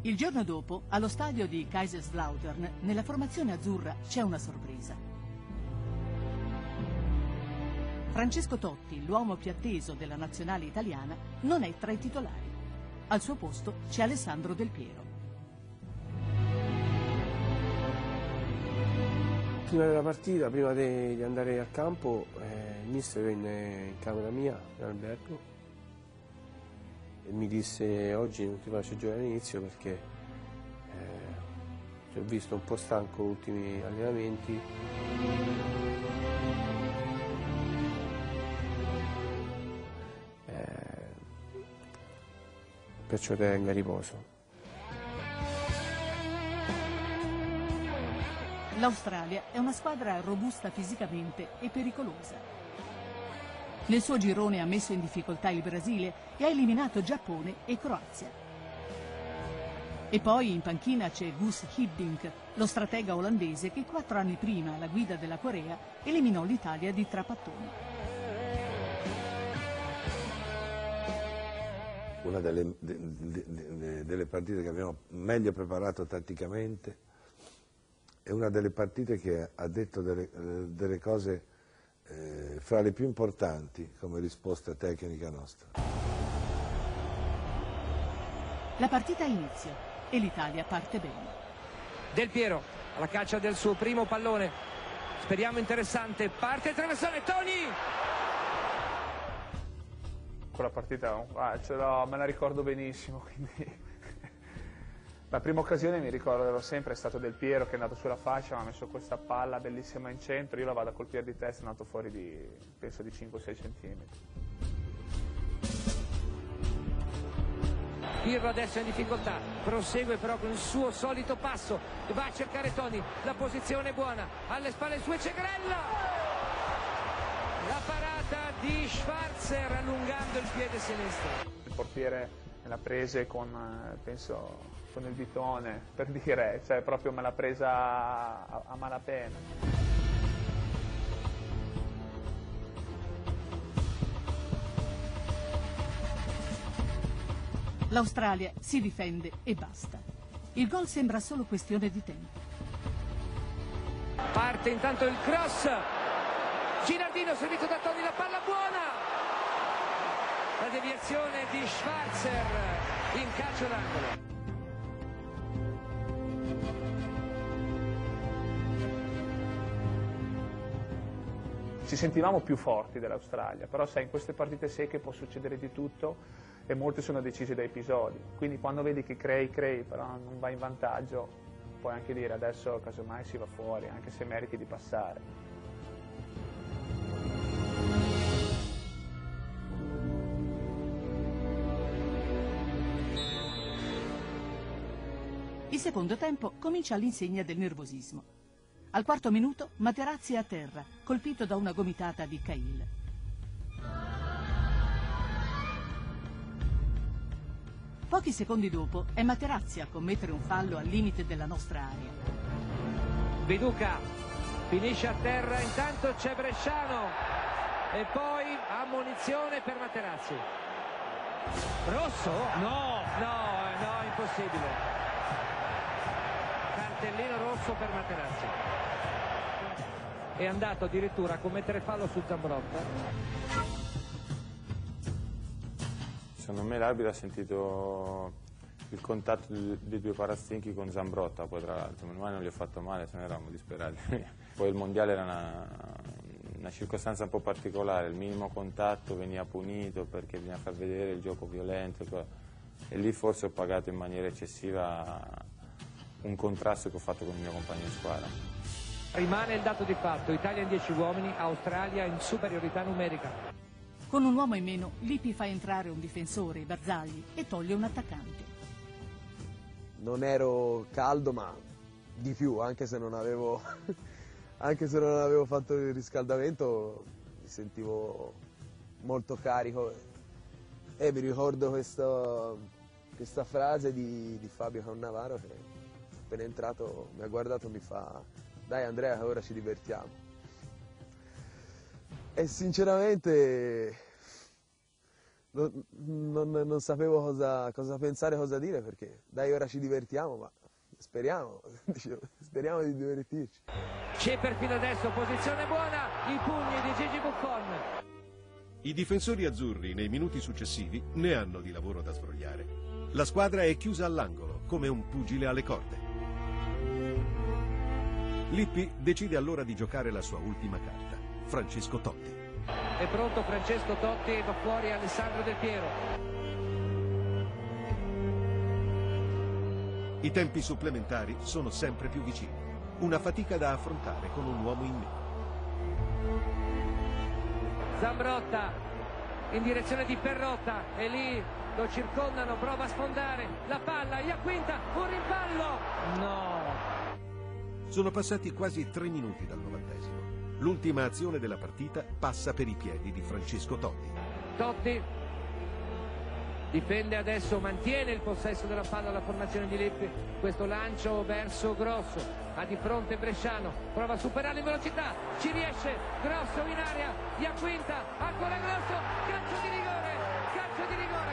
Il giorno dopo, allo stadio di Kaiserslautern, nella formazione azzurra c'è una sorpresa. Francesco Totti, l'uomo più atteso della nazionale italiana, non è tra i titolari. Al suo posto c'è Alessandro Del Piero. Prima della partita, prima di andare a campo, eh, il mister venne in camera mia, in albergo, e mi disse oggi non ti faccio giocare all'inizio perché eh, ti ho visto un po' stanco gli ultimi allenamenti. Eh, perciò tenga riposo. L'Australia è una squadra robusta fisicamente e pericolosa. Nel suo girone ha messo in difficoltà il Brasile e ha eliminato Giappone e Croazia. E poi in panchina c'è Gus Hiddink, lo stratega olandese che quattro anni prima, alla guida della Corea, eliminò l'Italia di Trapattoni. Una delle, de, de, delle partite che abbiamo meglio preparato tatticamente è una delle partite che ha detto delle, delle cose eh, fra le più importanti come risposta tecnica nostra. La partita inizia e l'Italia parte bene. Del Piero alla caccia del suo primo pallone. Speriamo interessante. Parte il traversone, Toni! Quella partita ah, me la ricordo benissimo, quindi la prima occasione mi ricordo sempre è stato Del Piero che è andato sulla fascia, mi ha messo questa palla bellissima in centro, io la vado a colpire di testa, è andato fuori di, penso di 5-6 cm. Pirro adesso è in difficoltà, prosegue però con il suo solito passo, va a cercare Toni, la posizione è buona, alle spalle sue c'è Grella! La parata di Schwarzer allungando il piede sinistro. Il portiere l'ha prese con, eh, penso, con il bitone, per dire, cioè proprio me l'ha presa a, a malapena. L'Australia si difende e basta. Il gol sembra solo questione di tempo. Parte intanto il cross. Ginardino servito da Toni, la palla buona. La deviazione di Schwarzer in calcio d'angolo. Ci sentivamo più forti dell'Australia, però sai in queste partite secche può succedere di tutto e molte sono decise da episodi, quindi quando vedi che crei, crei, però non vai in vantaggio, puoi anche dire adesso casomai si va fuori, anche se meriti di passare. Il secondo tempo comincia all'insegna del nervosismo. Al quarto minuto Materazzi è a terra, colpito da una gomitata di Cail. Pochi secondi dopo è Materazzi a commettere un fallo al limite della nostra area. Viduca finisce a terra, intanto c'è Bresciano e poi ammonizione per Materazzi. Rosso? No, no, no, impossibile. Cartellino rosso per Materazzi. È andato addirittura a commettere fallo su Zambrotta. Secondo me l'arbitro ha sentito il contatto dei due parazinchi con Zambrotta, poi tra l'altro, meno male non gli ho fatto male, se no eravamo disperati. poi il mondiale era una, una circostanza un po' particolare, il minimo contatto veniva punito perché bisogna far vedere il gioco violento e lì forse ho pagato in maniera eccessiva un contrasto che ho fatto con il mio compagno di squadra. Rimane il dato di fatto, Italia in 10 uomini, Australia in superiorità numerica. Con un uomo in meno, Lippi fa entrare un difensore, Barzagli, e toglie un attaccante. Non ero caldo, ma di più, anche se non avevo, anche se non avevo fatto il riscaldamento, mi sentivo molto carico. E mi ricordo questa, questa frase di, di Fabio Cannavaro che appena entrato mi ha guardato e mi fa dai Andrea ora ci divertiamo. E sinceramente non, non, non sapevo cosa, cosa, pensare, cosa dire perché dai ora ci divertiamo, ma speriamo, speriamo di divertirci. C'è per fino adesso posizione buona, i pugni di Gigi Buffon. I difensori azzurri nei minuti successivi ne hanno di lavoro da sbrogliare. La squadra è chiusa all'angolo, come un pugile alle corde. Lippi decide allora di giocare la sua ultima carta, Francesco Totti. È pronto Francesco Totti e va fuori Alessandro Del Piero. I tempi supplementari sono sempre più vicini. Una fatica da affrontare con un uomo in meno. Zambrotta in direzione di Perrotta e lì lo circondano, prova a sfondare la palla, Iaquinta, un rimpallo! No! Sono passati quasi tre minuti dal novantesimo. L'ultima azione della partita passa per i piedi di Francesco Totti. Totti difende adesso, mantiene il possesso della palla alla formazione di Lippi. Questo lancio verso Grosso, ha di fronte Bresciano, prova a superare in velocità, ci riesce, Grosso in area, Iaquinta, ancora Grosso, calcio di rigore, calcio di rigore,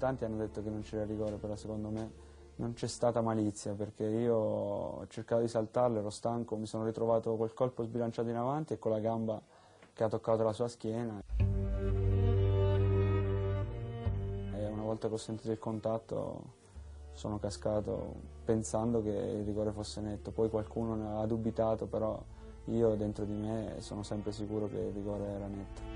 tanti hanno detto che non c'era rigore, però secondo me non c'è stata malizia perché io ho cercato di saltarlo, ero stanco, mi sono ritrovato col colpo sbilanciato in avanti e con la gamba che ha toccato la sua schiena. E una volta che ho sentito il contatto sono cascato pensando che il rigore fosse netto, poi qualcuno ne ha dubitato, però io dentro di me sono sempre sicuro che il rigore era netto.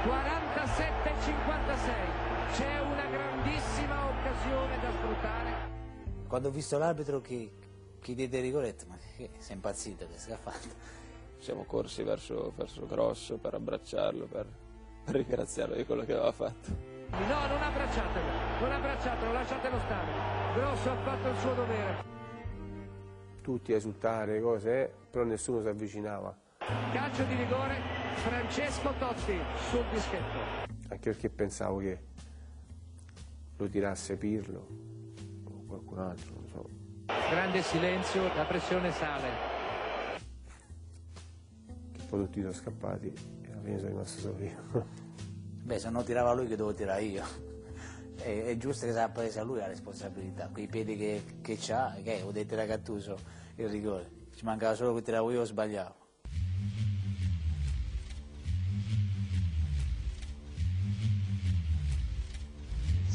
47-56, c'è una grandissima occasione da sfruttare quando ho visto l'arbitro che, che diede rigore, ho detto, ma che sei impazzito, che si è fatto? Siamo corsi verso, verso Grosso per abbracciarlo, per, per ringraziarlo di quello che aveva fatto. No, non abbracciatelo, non abbracciatelo, lasciatelo stare. Grosso ha fatto il suo dovere. Tutti a esultare, cose, però nessuno si avvicinava. Calcio di rigore, Francesco Totti sul dischetto. Anche perché pensavo che lo tirasse Pirlo qualcun altro, non so. Grande silenzio, la pressione sale. Che poi tutti sono scappati e alla fine sono rimasto solo io. Beh, se non tirava lui che devo tirare io. È, è giusto che sia presa lui la responsabilità, quei piedi che, che ha, che ho detto da Gattuso il rigore. Ci mancava solo che tiravo io o sbagliavo.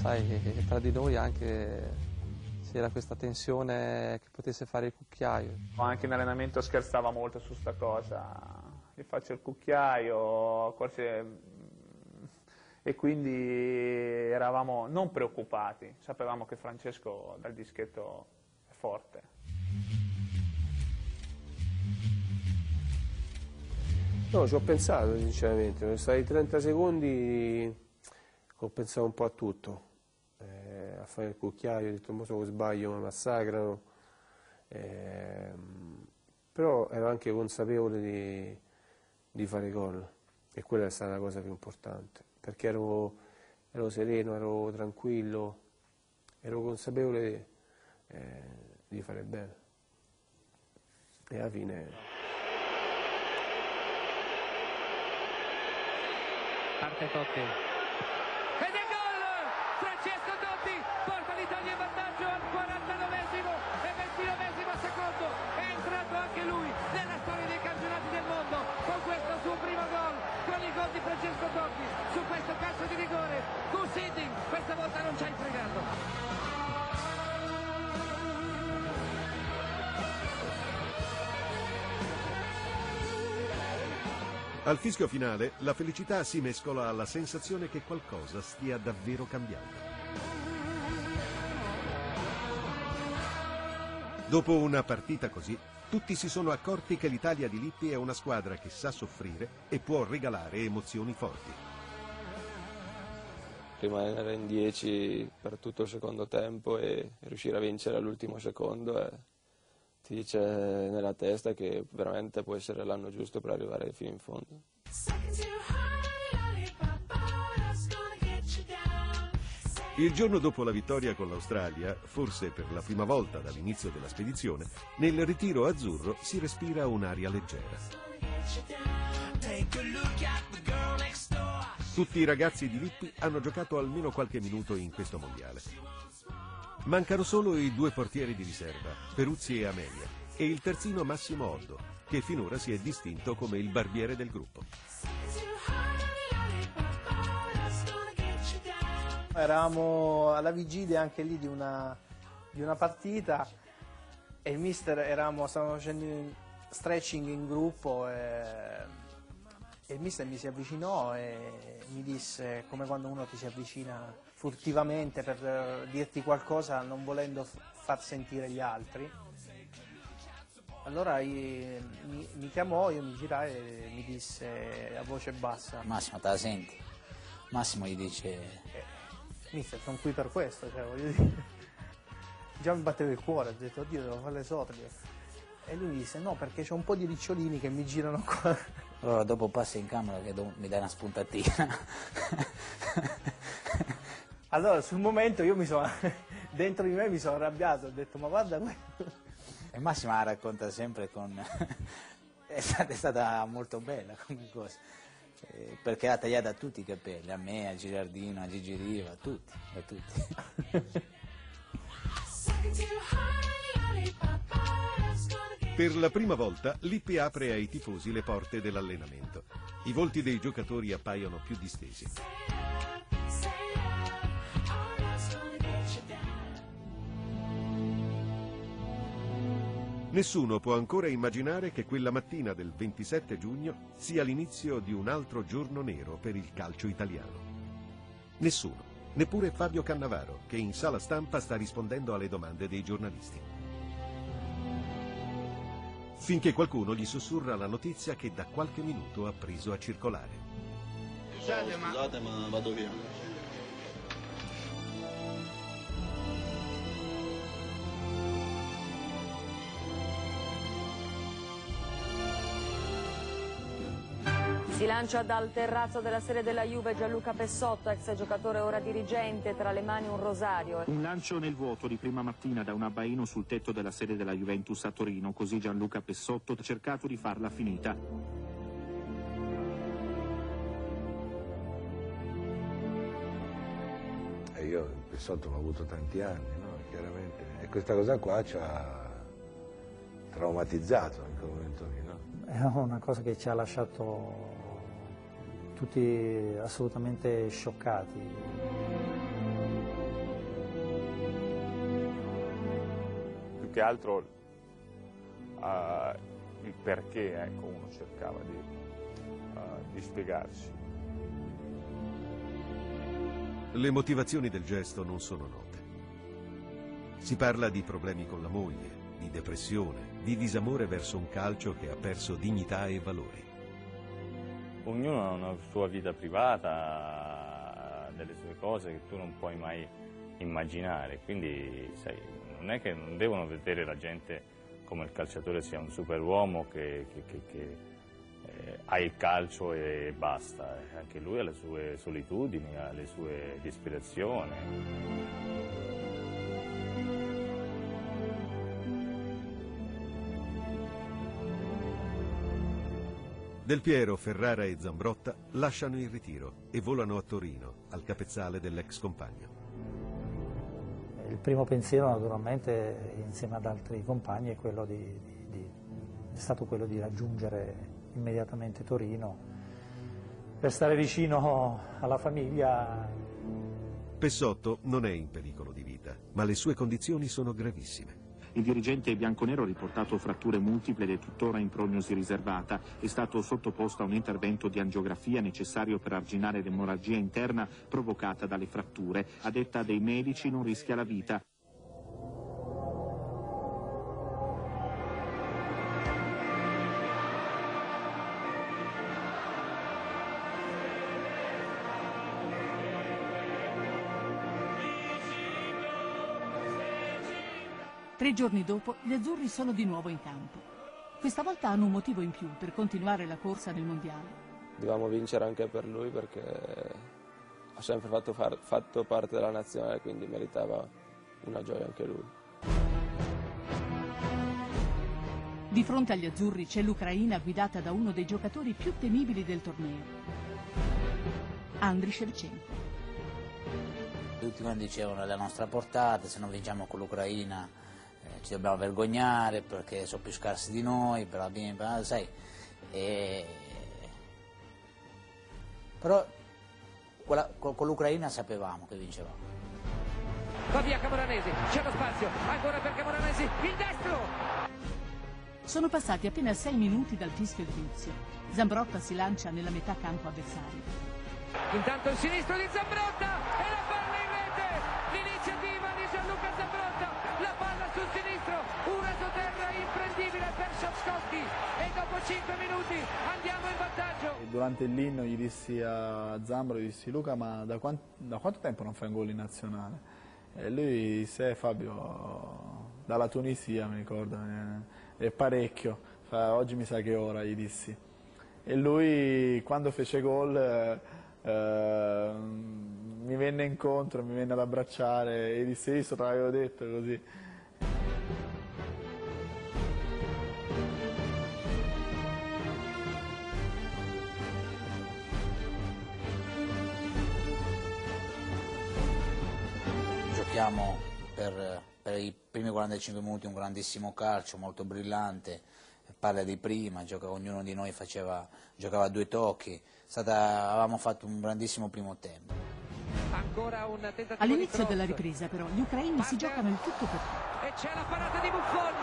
Sai, tra di noi anche c'era questa tensione che potesse fare il cucchiaio. Anche in allenamento scherzava molto su sta cosa, gli faccio il cucchiaio, forse... e quindi eravamo non preoccupati, sapevamo che Francesco dal dischetto è forte. No, ci ho pensato sinceramente, sono stati 30 secondi ho pensato un po' a tutto a fare il cucchiaio, ho detto mo se sbaglio mi massacrano, eh, però ero anche consapevole di, di fare gol e quella è stata la cosa più importante, perché ero, ero sereno, ero tranquillo, ero consapevole eh, di fare bene e alla fine... Parte Totti. Al fischio finale la felicità si mescola alla sensazione che qualcosa stia davvero cambiando. Dopo una partita così, tutti si sono accorti che l'Italia di Lippi è una squadra che sa soffrire e può regalare emozioni forti. Rimanere in 10 per tutto il secondo tempo e riuscire a vincere all'ultimo secondo è- ti dice nella testa che veramente può essere l'anno giusto per arrivare fino in fondo. Il giorno dopo la vittoria con l'Australia, forse per la prima volta dall'inizio della spedizione, nel ritiro azzurro si respira un'aria leggera. Tutti i ragazzi di Lippi hanno giocato almeno qualche minuto in questo mondiale. Mancano solo i due portieri di riserva, Peruzzi e Amelia, e il terzino Massimo Oddo, che finora si è distinto come il barbiere del gruppo. Eravamo alla vigilia anche lì di una, di una partita e il mister eravamo, stavamo facendo in- stretching in gruppo e, e il mister mi si avvicinò e mi disse come quando uno ti si avvicina furtivamente per eh, dirti qualcosa non volendo far sentire gli altri. Allora io- mi, mi chiamò, io mi girai e mi disse a voce bassa Massimo, te la senti? Massimo gli dice... Mister, sono qui per questo, cioè, voglio dire. Già mi batteva il cuore, ho detto, oddio, devo fare l'esordio. E lui mi disse, no, perché c'è un po' di ricciolini che mi girano qua. Allora dopo passi in camera che mi dai una spuntatina. Allora, sul momento io mi sono, dentro di me mi sono arrabbiato, ho detto, ma guarda questo. E Massimo la racconta sempre con... è, stata, è stata molto bella come cosa. Eh, perché ha tagliato a tutti i capelli, a me, a Girardino, a Gigi Riva, a tutti, a tutti. Per la prima volta Lippi apre ai tifosi le porte dell'allenamento. I volti dei giocatori appaiono più distesi. Nessuno può ancora immaginare che quella mattina del 27 giugno sia l'inizio di un altro giorno nero per il calcio italiano. Nessuno, neppure Fabio Cannavaro, che in sala stampa sta rispondendo alle domande dei giornalisti. Finché qualcuno gli sussurra la notizia che da qualche minuto ha preso a circolare. Scusate ma vado via. Si lancia dal terrazzo della sede della Juve Gianluca Pessotto, ex giocatore ora dirigente, tra le mani un rosario. Un lancio nel vuoto di prima mattina da un abbaino sul tetto della sede della Juventus a Torino, così Gianluca Pessotto ha cercato di farla finita. E io il sotto l'ho avuto tanti anni, no? chiaramente. E questa cosa qua ci ha traumatizzato in quel momento lì. No? È una cosa che ci ha lasciato tutti assolutamente scioccati. Più che altro eh, il perché ecco, uno cercava di, eh, di spiegarsi. Le motivazioni del gesto non sono note. Si parla di problemi con la moglie, di depressione, di disamore verso un calcio che ha perso dignità e valori. Ognuno ha una sua vita privata, delle sue cose che tu non puoi mai immaginare, quindi sai, non è che non devono vedere la gente come il calciatore sia un superuomo che, che- che- che, eh, ha il calcio e basta, anche lui ha le sue solitudini, ha le sue disperazioni. Del Piero, Ferrara e Zambrotta lasciano il ritiro e volano a Torino, al capezzale dell'ex compagno. Il primo pensiero naturalmente insieme ad altri compagni è, quello di- di- di- è stato quello di raggiungere immediatamente Torino per stare vicino alla famiglia. Pessotto non è in pericolo di vita, ma le sue condizioni sono gravissime. Il dirigente bianconero ha riportato fratture multiple ed è tuttora in prognosi riservata. È stato sottoposto a un intervento di angiografia necessario per arginare l'emorragia interna provocata dalle fratture. A detta dei medici non rischia la vita. Tre giorni dopo gli azzurri sono di nuovo in campo. Questa volta hanno un motivo in più per continuare la corsa nel mondiale. Dobbiamo vincere anche per lui perché ha sempre fatto, far, fatto parte della nazionale, quindi meritava una gioia anche lui. Di fronte agli azzurri c'è l'Ucraina guidata da uno dei giocatori più temibili del torneo, Andriy Shevchenko. Tutti quanti dicevano è la nostra portata, se non vinciamo con l'Ucraina ci dobbiamo vergognare perché sono più scarsi di noi, però, però sai, e... però quella, con l'Ucraina sapevamo che vincevamo. Va via Camoranesi, c'è lo spazio, ancora per Camoranesi, il destro! Sono passati appena sei minuti dal fischio d'inizio. Zambrotta si lancia nella metà campo avversario. Intanto il sinistro di Zambrotta e la palla in Szoskowski e dopo 5 minuti andiamo in vantaggio. Durante l'inno gli dissi a Zambro, gli dissi Luca ma da, quant da quanto tempo non fai un gol in nazionale? E lui disse Fabio dalla Tunisia mi ricordo, è parecchio, oggi mi sa che ora gli dissi. E lui quando fece gol eh, eh, mi venne incontro, mi venne ad abbracciare e disse io te l'avevo detto così. Giochiamo per, per i primi 45 minuti un grandissimo calcio, molto brillante, parla di prima, gioca, ognuno di noi faceva, giocava due tocchi, stata, avevamo fatto un grandissimo primo tempo. All'inizio della ripresa però gli ucraini si giocano il tutto per tutto. E c'è la parata di Buffon!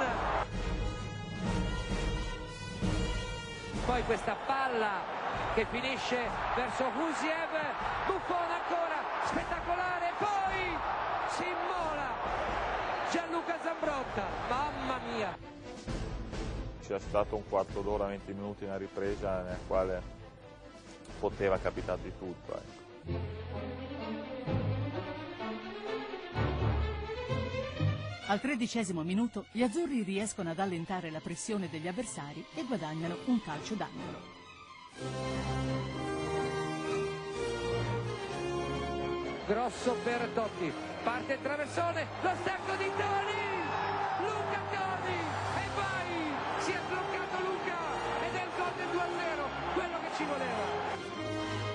Poi questa palla che finisce verso Husiev, Buffon ancora, spettacolare, poi si immola Gianluca Zambrotta, mamma mia! C'è stato un quarto d'ora, 20 minuti nella ripresa nel quale poteva capitare di tutto. Ecco. Al tredicesimo minuto gli azzurri riescono ad allentare la pressione degli avversari e guadagnano un calcio d'angolo. Grosso per Totti, parte il traversone, lo stacco di Toni! Luca Toni! E vai! Si è sbloccato Luca! Ed è il gol del 2-0, quello che ci voleva!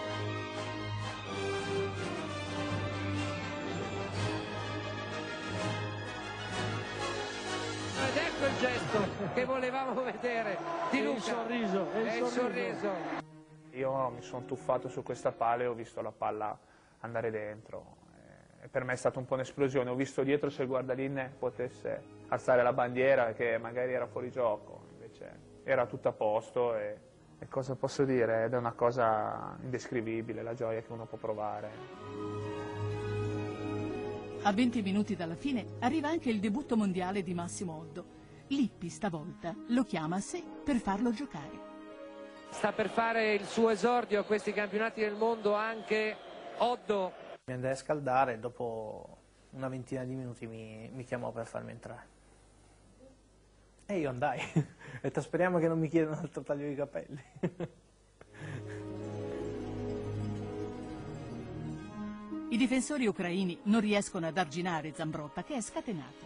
Ed ecco il gesto che volevamo vedere di Luca. il sorriso, e il E il sorriso. sorriso. Io mi sono tuffato su questa palla e ho visto la palla andare dentro. E per me è stata un po' un'esplosione. Ho visto dietro se il guardaline potesse alzare la bandiera che magari era fuori gioco, invece era tutto a posto e, e cosa posso dire? Ed è una cosa indescrivibile la gioia che uno può provare. A 20 minuti dalla fine arriva anche il debutto mondiale di Massimo Oddo. Lippi stavolta lo chiama a sé per farlo giocare. Sta per fare il suo esordio a questi campionati del mondo anche Oddo. Mi andai a scaldare e dopo una ventina di minuti mi, mi chiamò per farmi entrare. E io andai. Ho detto speriamo che non mi chiedano un altro taglio di capelli. I difensori ucraini non riescono ad arginare Zambrotta che è scatenato.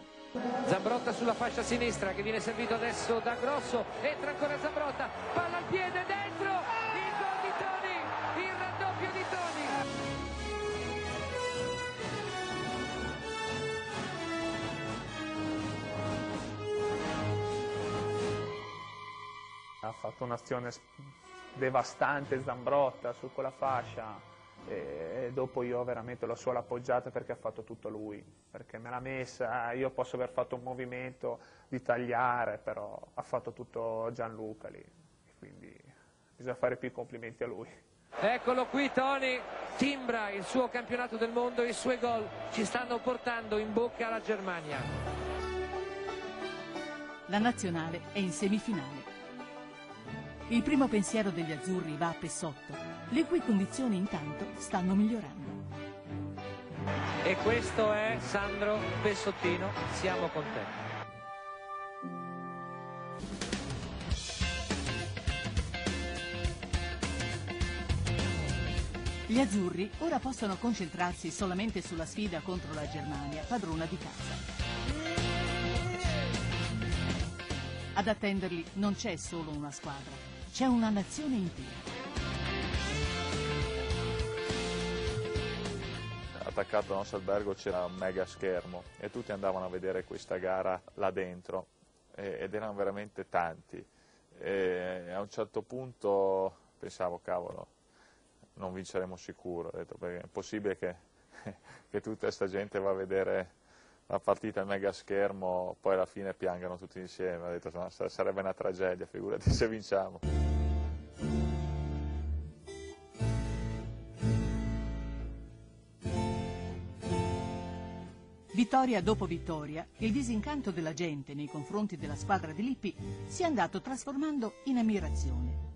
Zambrotta sulla fascia sinistra che viene servito adesso da Grosso, entra ancora Zambrotta, palla al piede, dentro, Ha fatto un'azione devastante Zambrotta su quella fascia, e dopo io veramente l'ho solo appoggiata perché ha fatto tutto lui, perché me l'ha messa, io posso aver fatto un movimento di tagliare, però ha fatto tutto Gianluca lì, quindi bisogna fare più complimenti a lui. Eccolo qui Tony, timbra il suo campionato del mondo, i suoi gol ci stanno portando in bocca la Germania. La nazionale è in semifinale. Il primo pensiero degli azzurri va a Pessotto, le cui condizioni intanto stanno migliorando. E questo è Sandro Pessottino, siamo con te. Gli azzurri ora possono concentrarsi solamente sulla sfida contro la Germania, padrona di casa. Ad attenderli non c'è solo una squadra, c'è una nazione intera. attaccato al nostro albergo c'era un mega schermo e tutti andavano a vedere questa gara là dentro ed erano veramente tanti. E a un certo punto pensavo, cavolo, non vinceremo sicuro, ho detto, perché è possibile che, che tutta questa gente va a vedere la partita al mega schermo, poi alla fine piangano tutti insieme, ho detto sarebbe una tragedia, figurati se vinciamo. Vittoria dopo vittoria, il disincanto della gente nei confronti della squadra di Lippi si è andato trasformando in ammirazione.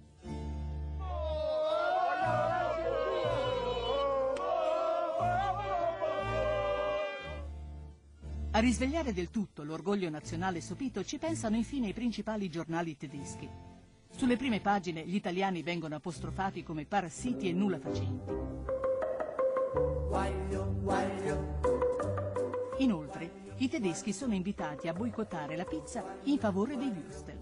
A risvegliare del tutto l'orgoglio nazionale sopito ci pensano infine i principali giornali tedeschi. Sulle prime pagine gli italiani vengono apostrofati come parassiti e nulla facenti. Inoltre, i tedeschi sono invitati a boicottare la pizza in favore dei würstel.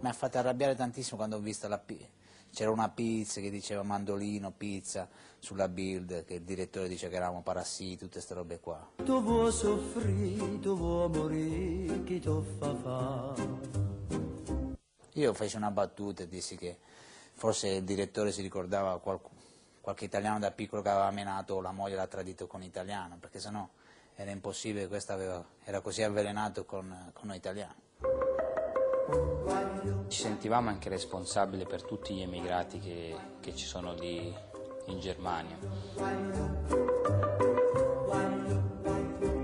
Mi ha fatto arrabbiare tantissimo quando ho visto la pizza. C'era una pizza che diceva mandolino, pizza, sulla build, che il direttore dice che eravamo parassiti, tutte queste robe qua. Tu vuoi soffrire, tu vuoi morire, chi ti fa fa? Io feci una battuta e dissi che forse il direttore si ricordava qualcuno qualche italiano da piccolo che aveva menato la moglie l'ha tradito con italiano, perché sennò era impossibile, questo aveva, era così avvelenato con, con noi italiani. Ci sentivamo anche responsabili per tutti gli emigrati che, che ci sono lì in Germania.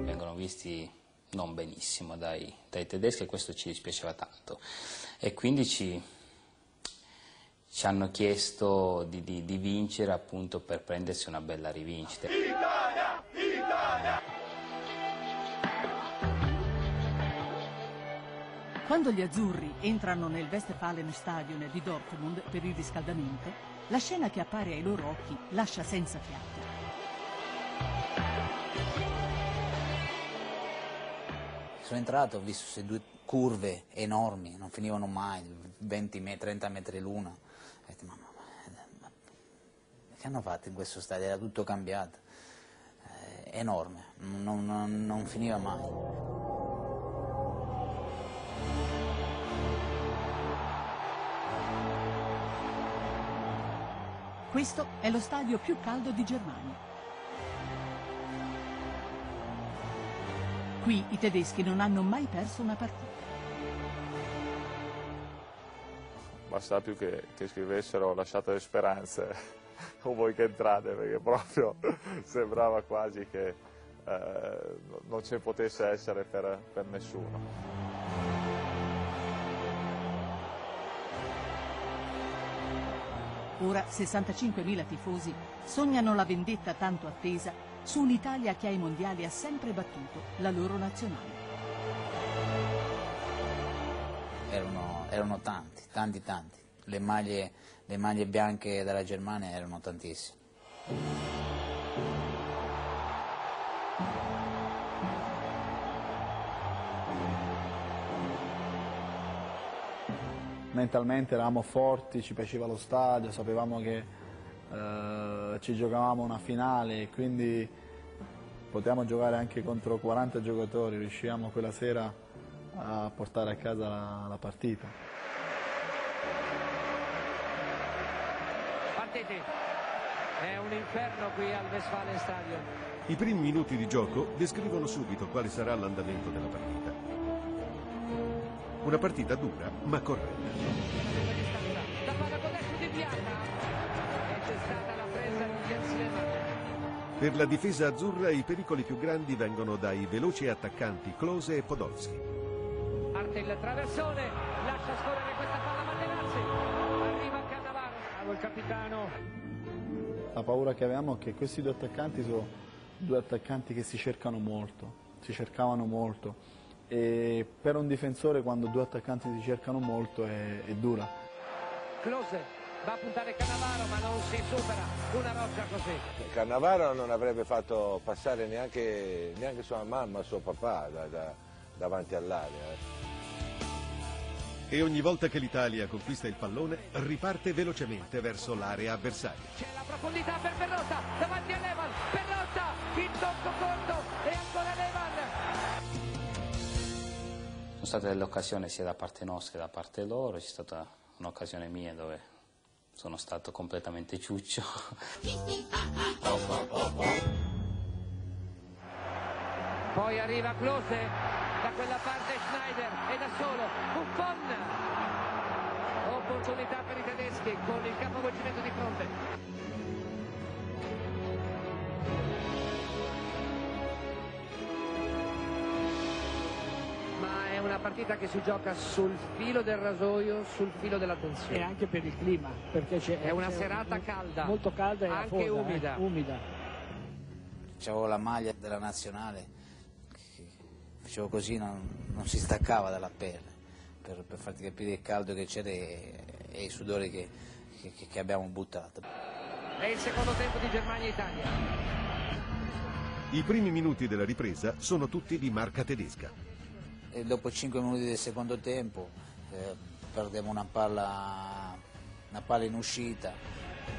Vengono visti non benissimo dai, dai tedeschi e questo ci dispiaceva tanto. E quindi ci, ci hanno chiesto di, di, di, vincere appunto per prendersi una bella rivincita. Italia! Quando gli azzurri entrano nel Westfalen Stadion di Dortmund per il riscaldamento, la scena che appare ai loro occhi lascia senza fiato. Sono entrato, ho visto queste due curve enormi, non finivano mai, 20 metri, 30 metri l'una. Ho detto, ma, ma, ma, che hanno fatto in questo stadio? Era tutto cambiato. Eh, enorme, non, non, non finiva mai. Questo è lo stadio più caldo di Germania. Qui i tedeschi non hanno mai perso una partita. Basta più che, che scrivessero lasciate le speranze o voi che entrate, perché proprio sembrava quasi che eh, non ci potesse essere per, per nessuno. Ora 65.000 tifosi sognano la vendetta tanto attesa su un'Italia che ai mondiali ha sempre battuto la loro nazionale. Erano, erano tanti, tanti, tanti. Le maglie, le maglie bianche della Germania erano tantissime. Mentalmente eravamo forti, ci piaceva lo stadio, sapevamo che eh, ci giocavamo una finale e quindi potevamo giocare anche contro 40 giocatori, riuscivamo quella sera a portare a casa la, la partita. Partiti. È un inferno qui al Westfalen Stadium. I primi minuti di gioco descrivono subito quale sarà l'andamento della partita. Una partita dura ma corretta. La palla con destro di Bianca. E c'è stata la presa di Jens Lehmann. Per la difesa azzurra i pericoli più grandi vengono dai veloci attaccanti Klose e Podolski. Parte il traversone, lascia scorrere questa palla Materazzi. Arriva Cannavaro. Bravo il capitano. La paura che avevamo è che questi due attaccanti sono due attaccanti che si cercano molto, si cercavano molto e per un difensore quando due attaccanti si cercano molto è, è dura. Close, va a puntare Cannavaro ma non si supera. Una roccia così. Cannavaro non avrebbe fatto passare neanche, neanche sua mamma, suo papà da- da- davanti all'area. eh. E ogni volta che l'Italia conquista il pallone riparte velocemente verso l'area avversaria. C'è la profondità per Perrotta, davanti a Levan. Perrotta, il tocco corto Sono state delle occasioni sia da parte nostra che da parte loro, c'è stata un'occasione mia dove sono stato completamente ciuccio. Poi arriva Klose, da quella parte Schneider e da solo Buffon. Opportunità per i tedeschi con il capovolgimento di fronte. È una partita che si gioca sul filo del rasoio, sul filo della tensione. E anche per il clima, perché c'è È una c'è serata calda. Molto calda e Anche afosa, eh, umida. umida. C'avevo la maglia della nazionale, che facevo così, non, non si staccava dalla pelle, per, per farti capire il caldo che c'era e, e i sudori che, che- che abbiamo buttato. È il secondo tempo di Germania-Italia. I primi minuti della ripresa sono tutti di marca tedesca. E dopo 5 minuti del secondo tempo eh, perdiamo una palla, una palla in uscita,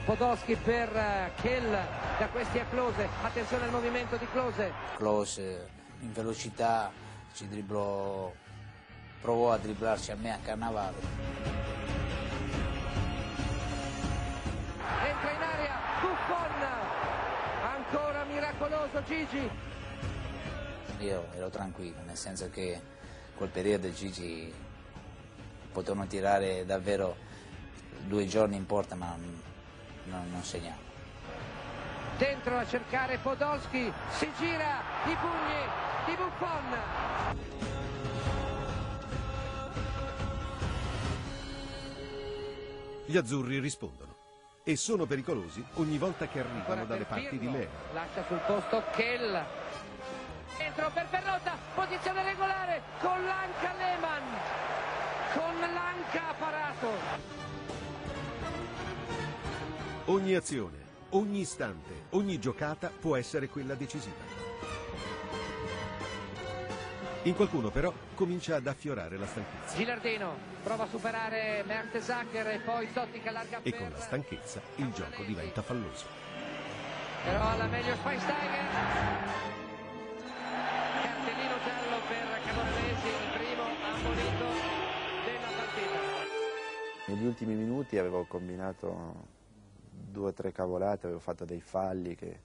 Podolski per eh, Kell, da questi a Klose. Attenzione al movimento di Klose. close in velocità, ci dribblò, provò a dribblarci a me a Cannavaro. Entra in area Buffon. Ancora miracoloso Gigi. Io ero tranquillo, nel senso che quel periodo Gigi potevano tirare davvero due giorni in porta ma non, non, non segnava. Dentro a cercare Podolski. Si gira i pugni di Buffon. Gli azzurri rispondono e sono pericolosi ogni volta che arrivano dalle parti di Leo. Lascia sul posto Kell. Dentro per Perrotta. Posizione regolare con l'Anca Lehmann. Con l'Anca parato. Ogni azione, ogni istante, ogni giocata può essere quella decisiva. In qualcuno però comincia ad affiorare la stanchezza Gilardino prova a superare Mertesacker e poi Totti che allarga e con la stanchezza il gioco diventa falloso. Però alla meglio Schweinsteiger. Cartellino giallo per Camoranesi, il primo ammonito della partita. Negli ultimi minuti avevo combinato due o tre cavolate, avevo fatto dei falli che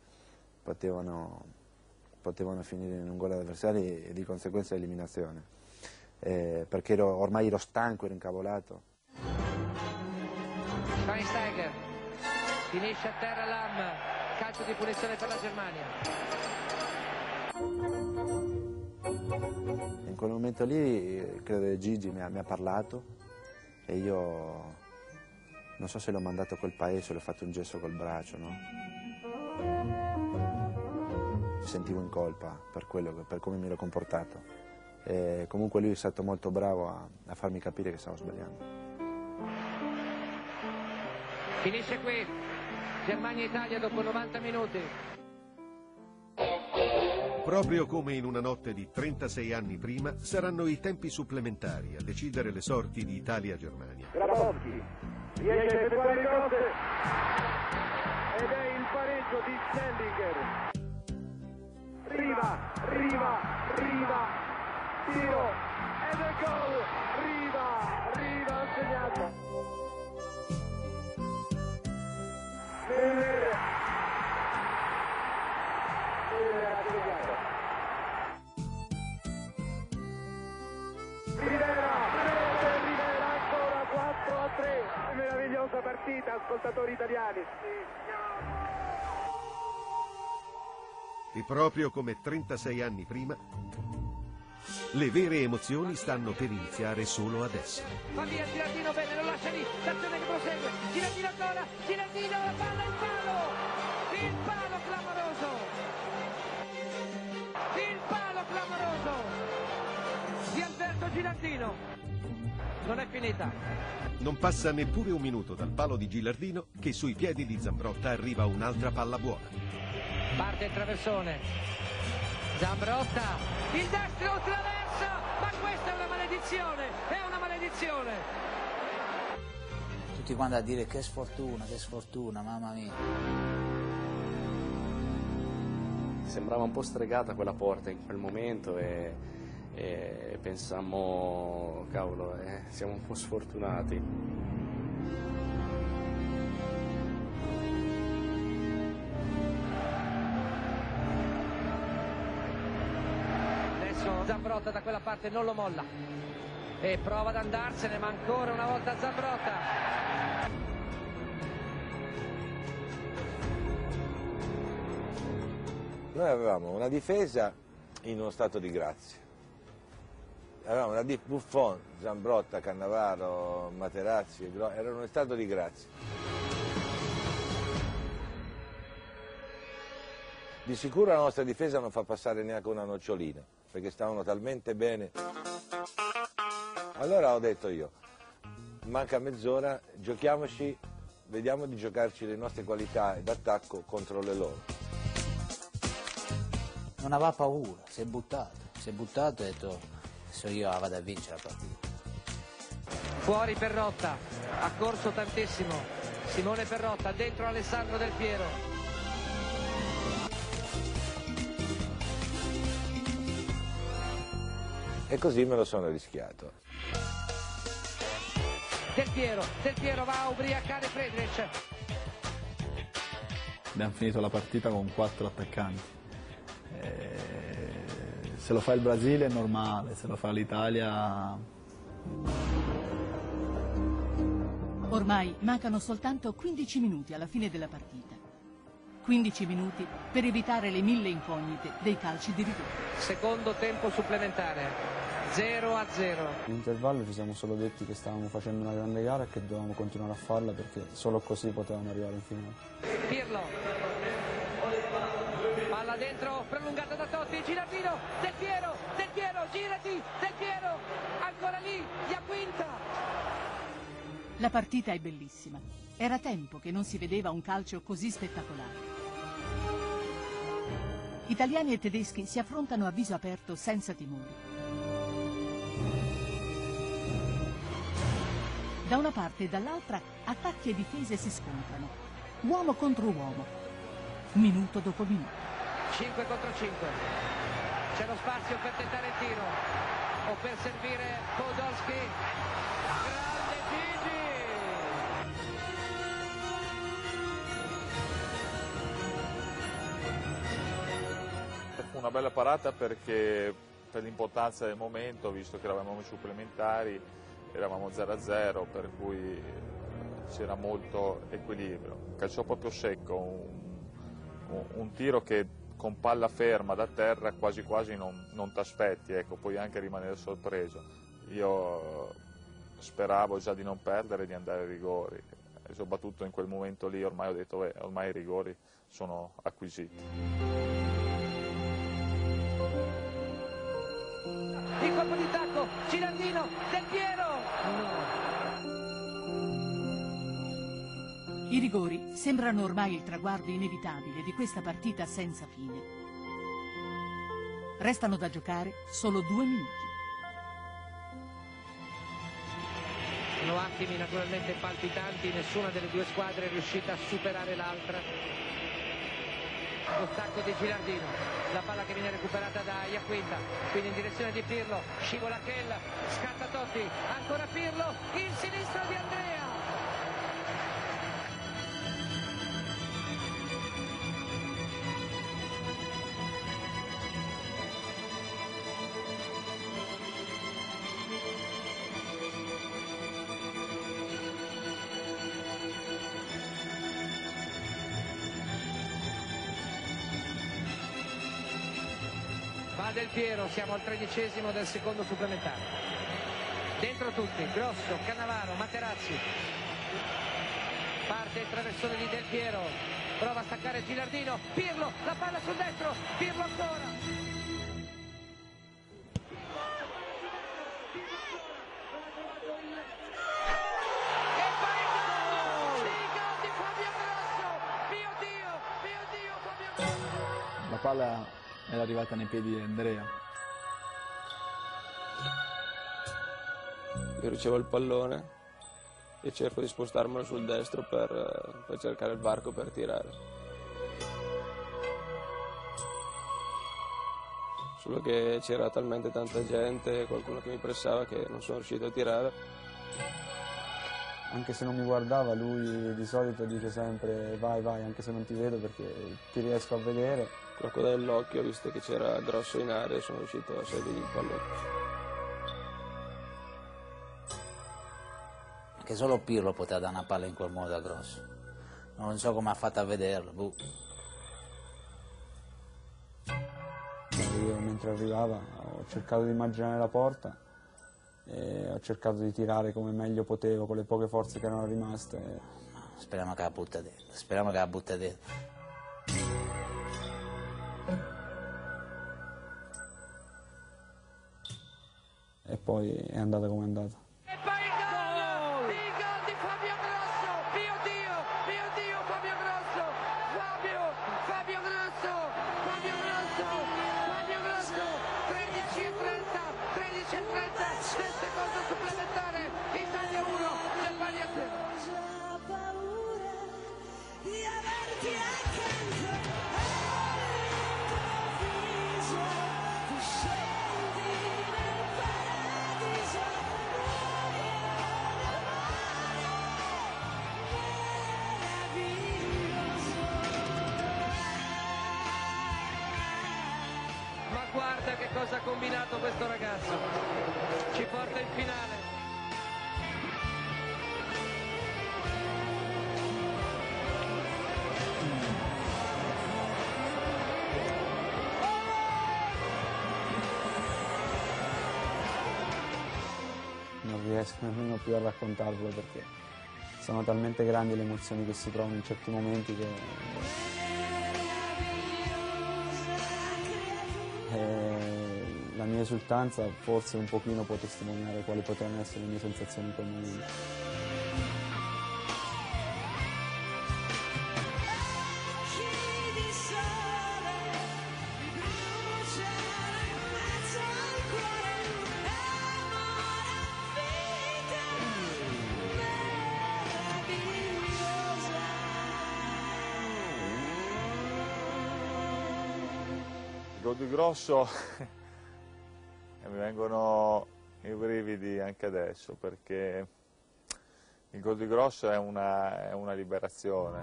potevano, potevano finire in un gol avversario e di conseguenza eliminazione. Eh, perché ero- ormai ero stanco, ero incavolato. Schweinsteiger finisce a terra Lam, calcio di punizione per la Germania. In quel momento lì credo che Gigi mi ha, mi ha parlato e io non so se l'ho mandato a quel paese o le ho fatto un gesto col braccio, no? Mi sentivo in colpa per, quello, per come mi ero comportato. E comunque lui è stato molto bravo a, a farmi capire che stavo sbagliando. Finisce qui Germania-Italia dopo 90 minuti. Proprio come in una notte di 36 anni prima, saranno i tempi supplementari a decidere le sorti di Italia-Germania. Grabowski riesce a effettuare il cross ed è il pareggio di Stellinger Riva, Riva, Riva. Tiro. Ed è gol. Riva, Riva segnato meravigliosa partita ascoltatori italiani E proprio come 36 anni prima, le vere emozioni stanno per iniziare solo adesso. Va via Girardino bene, lo lascia lì, l'azione che prosegue, Girardino ancora, Girardino, la palla in palo, il palo clamoroso, il palo clamoroso Alberto Girardino, non è finita. Non passa neppure un minuto dal palo di Gilardino che sui piedi di Zambrotta arriva un'altra palla buona. Parte il traversone, Zambrotta, il destro traversa, ma questa è una maledizione, è una maledizione. Tutti quanti a dire che sfortuna, che sfortuna, mamma mia. Sembrava un po' stregata quella porta in quel momento e, e pensammo, cavolo, eh, siamo un po' sfortunati. Adesso Zambrotta da quella parte non lo molla e prova ad andarsene, ma ancora una volta Zambrotta. Noi avevamo una difesa in uno stato di grazia. Avevamo una di Buffon, Zambrotta, Cannavaro, Materazzi, erano in stato di grazia. Di sicuro la nostra difesa non fa passare neanche una nocciolina, perché stavano talmente bene. Allora ho detto io, manca mezz'ora, giochiamoci, vediamo di giocarci le nostre qualità d'attacco contro le loro. Non aveva paura, si è buttato, si è buttato e ha detto se io vado a vincere la partita. Fuori Perrotta, ha corso tantissimo. Simone Perrotta, dentro Alessandro Del Piero. E così me lo sono rischiato. Del Piero, Del Piero va a ubriacare Friedrich. Abbiamo finito la partita con quattro attaccanti. Eh, se lo fa il Brasile è normale, se lo fa l'Italia Ormai mancano soltanto 15 minuti alla fine della partita. 15 minuti per evitare le mille incognite dei calci di rigore. Secondo tempo supplementare, 0 a 0. In intervallo ci siamo solo detti che stavamo facendo una grande gara e che dovevamo continuare a farla perché solo così potevamo arrivare in finale. Pirlo. Palla dentro, prolungata da Totti, Girardino, Del Piero, Del Piero, girati, Del Piero, ancora lì, Iaquinta. La partita è bellissima. Era tempo che non si vedeva un calcio così spettacolare. Italiani e tedeschi si affrontano a viso aperto senza timori. Da una parte e dall'altra attacchi e difese si scontrano, uomo contro uomo, minuto dopo minuto. 5 contro 5. C'è lo spazio per tentare il tiro o per servire Podolski. Grande Gigi! Fu una bella parata perché per l'importanza del momento, visto che eravamo ai supplementari, eravamo 0-0, per cui c'era molto equilibrio. Calciò proprio secco, un- un tiro che con palla ferma da terra quasi quasi non, non ti aspetti, ecco, puoi anche rimanere sorpreso. Io speravo già di non perdere e di andare ai rigori e soprattutto in quel momento lì ormai ho detto "Beh, ormai i rigori sono acquisiti. Il colpo di tacco, Girardino, Del Piero! I rigori sembrano ormai il traguardo inevitabile di questa partita senza fine. Restano da giocare solo due minuti. Sono attimi naturalmente palpitanti, nessuna delle due squadre è riuscita a superare l'altra. Lo stacco di Girardino, la palla che viene recuperata da Iaquinta, quindi in direzione di Pirlo, scivola Kell, scatta Totti, ancora Pirlo, il sinistro di Andrea. Del Piero, siamo al tredicesimo del secondo supplementare. Dentro tutti, Grosso, Cannavaro, Materazzi. Parte il traversone di Del Piero, prova a staccare Gilardino, Pirlo, la palla sul destro, Pirlo ancora. La palla era arrivata nei piedi di Andrea. Io ricevo il pallone e cerco di spostarmelo sul destro per, eh, per cercare il varco per tirare. Solo che c'era talmente tanta gente, qualcuno che mi pressava che non sono riuscito a tirare. Anche se non mi guardava, lui di solito dice sempre vai, vai, anche se non ti vedo perché ti riesco a vedere. Qualco dell'occhio, visto che c'era grosso in area, sono riuscito a salire il pallone. Che solo Pirlo poteva dare una palla in quel modo a Grosso. Non so come ha fatto a vederlo. boh. Io mentre arrivava ho cercato di immaginare la porta e ho cercato di tirare come meglio potevo con le poche forze che erano rimaste. Speriamo che la butta dentro. Speriamo che la butta dentro. E poi è andata come è andata. Combinato questo ragazzo. Ci porta in finale. Non riesco nemmeno più a raccontarvelo perché sono talmente grandi le emozioni che si provano in certi momenti che esultanza forse un pochino può testimoniare quali potevano essere le mie sensazioni in quel momento. Di Grosso vengono i brividi anche adesso perché il gol di Grosso è una, è una liberazione.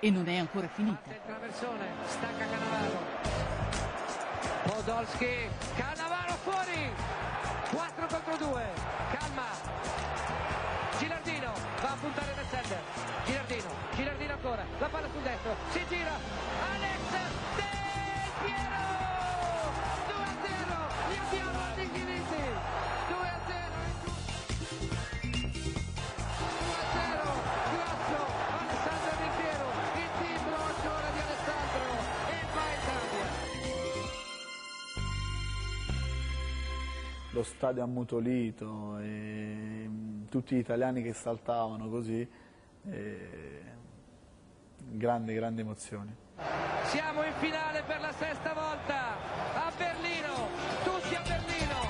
E non è ancora finita. Il traversone, stacca Cannavaro. Podolski, Cannavaro fuori. 4 contro 2. Calma. Gilardino va a puntare nel center. Gilardino, Gilardino ancora. La palla sul destro. Si gira. Alex Lo stadio ammutolito e mm, tutti gli italiani che saltavano così. e grandi, grandi emozioni. Siamo in finale per la sesta volta a Berlino, tutti a Berlino.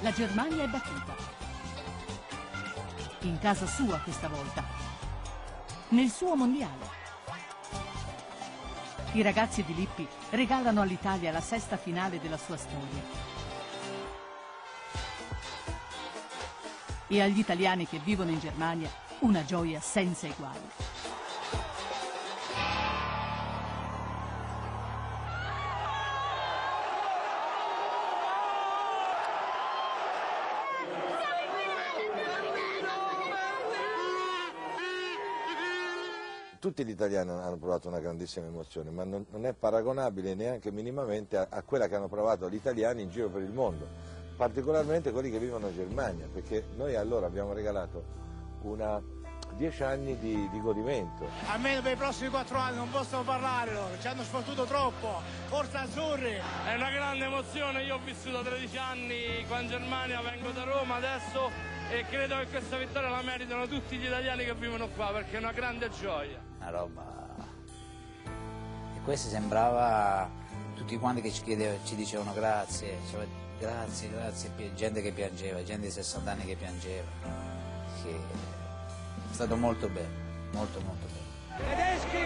La Germania è battuta. In casa sua questa volta. Nel suo mondiale. I ragazzi di Lippi regalano all'Italia la sesta finale della sua storia. E agli italiani che vivono in Germania una gioia senza eguali. Tutti gli italiani hanno provato una grandissima emozione, ma non, non è paragonabile neanche minimamente a, a, quella che hanno provato gli italiani in giro per il mondo, particolarmente quelli che vivono in Germania, perché noi allora abbiamo regalato una, dieci anni di, di, godimento. Almeno per i prossimi quattro anni non possono parlare loro, ci hanno sfottuto troppo, forza azzurri! È una grande emozione, io ho vissuto 13 anni qua in Germania, vengo da Roma adesso e credo che questa vittoria la meritano tutti gli italiani che vivono qua perché è una grande gioia. Una roba... E questo sembrava tutti quanti che ci, chiedeva, ci dicevano grazie, cioè, grazie, grazie, gente che piangeva, gente di 60 anni che piangeva. Che è stato molto bello, molto molto bello. Tedeschi,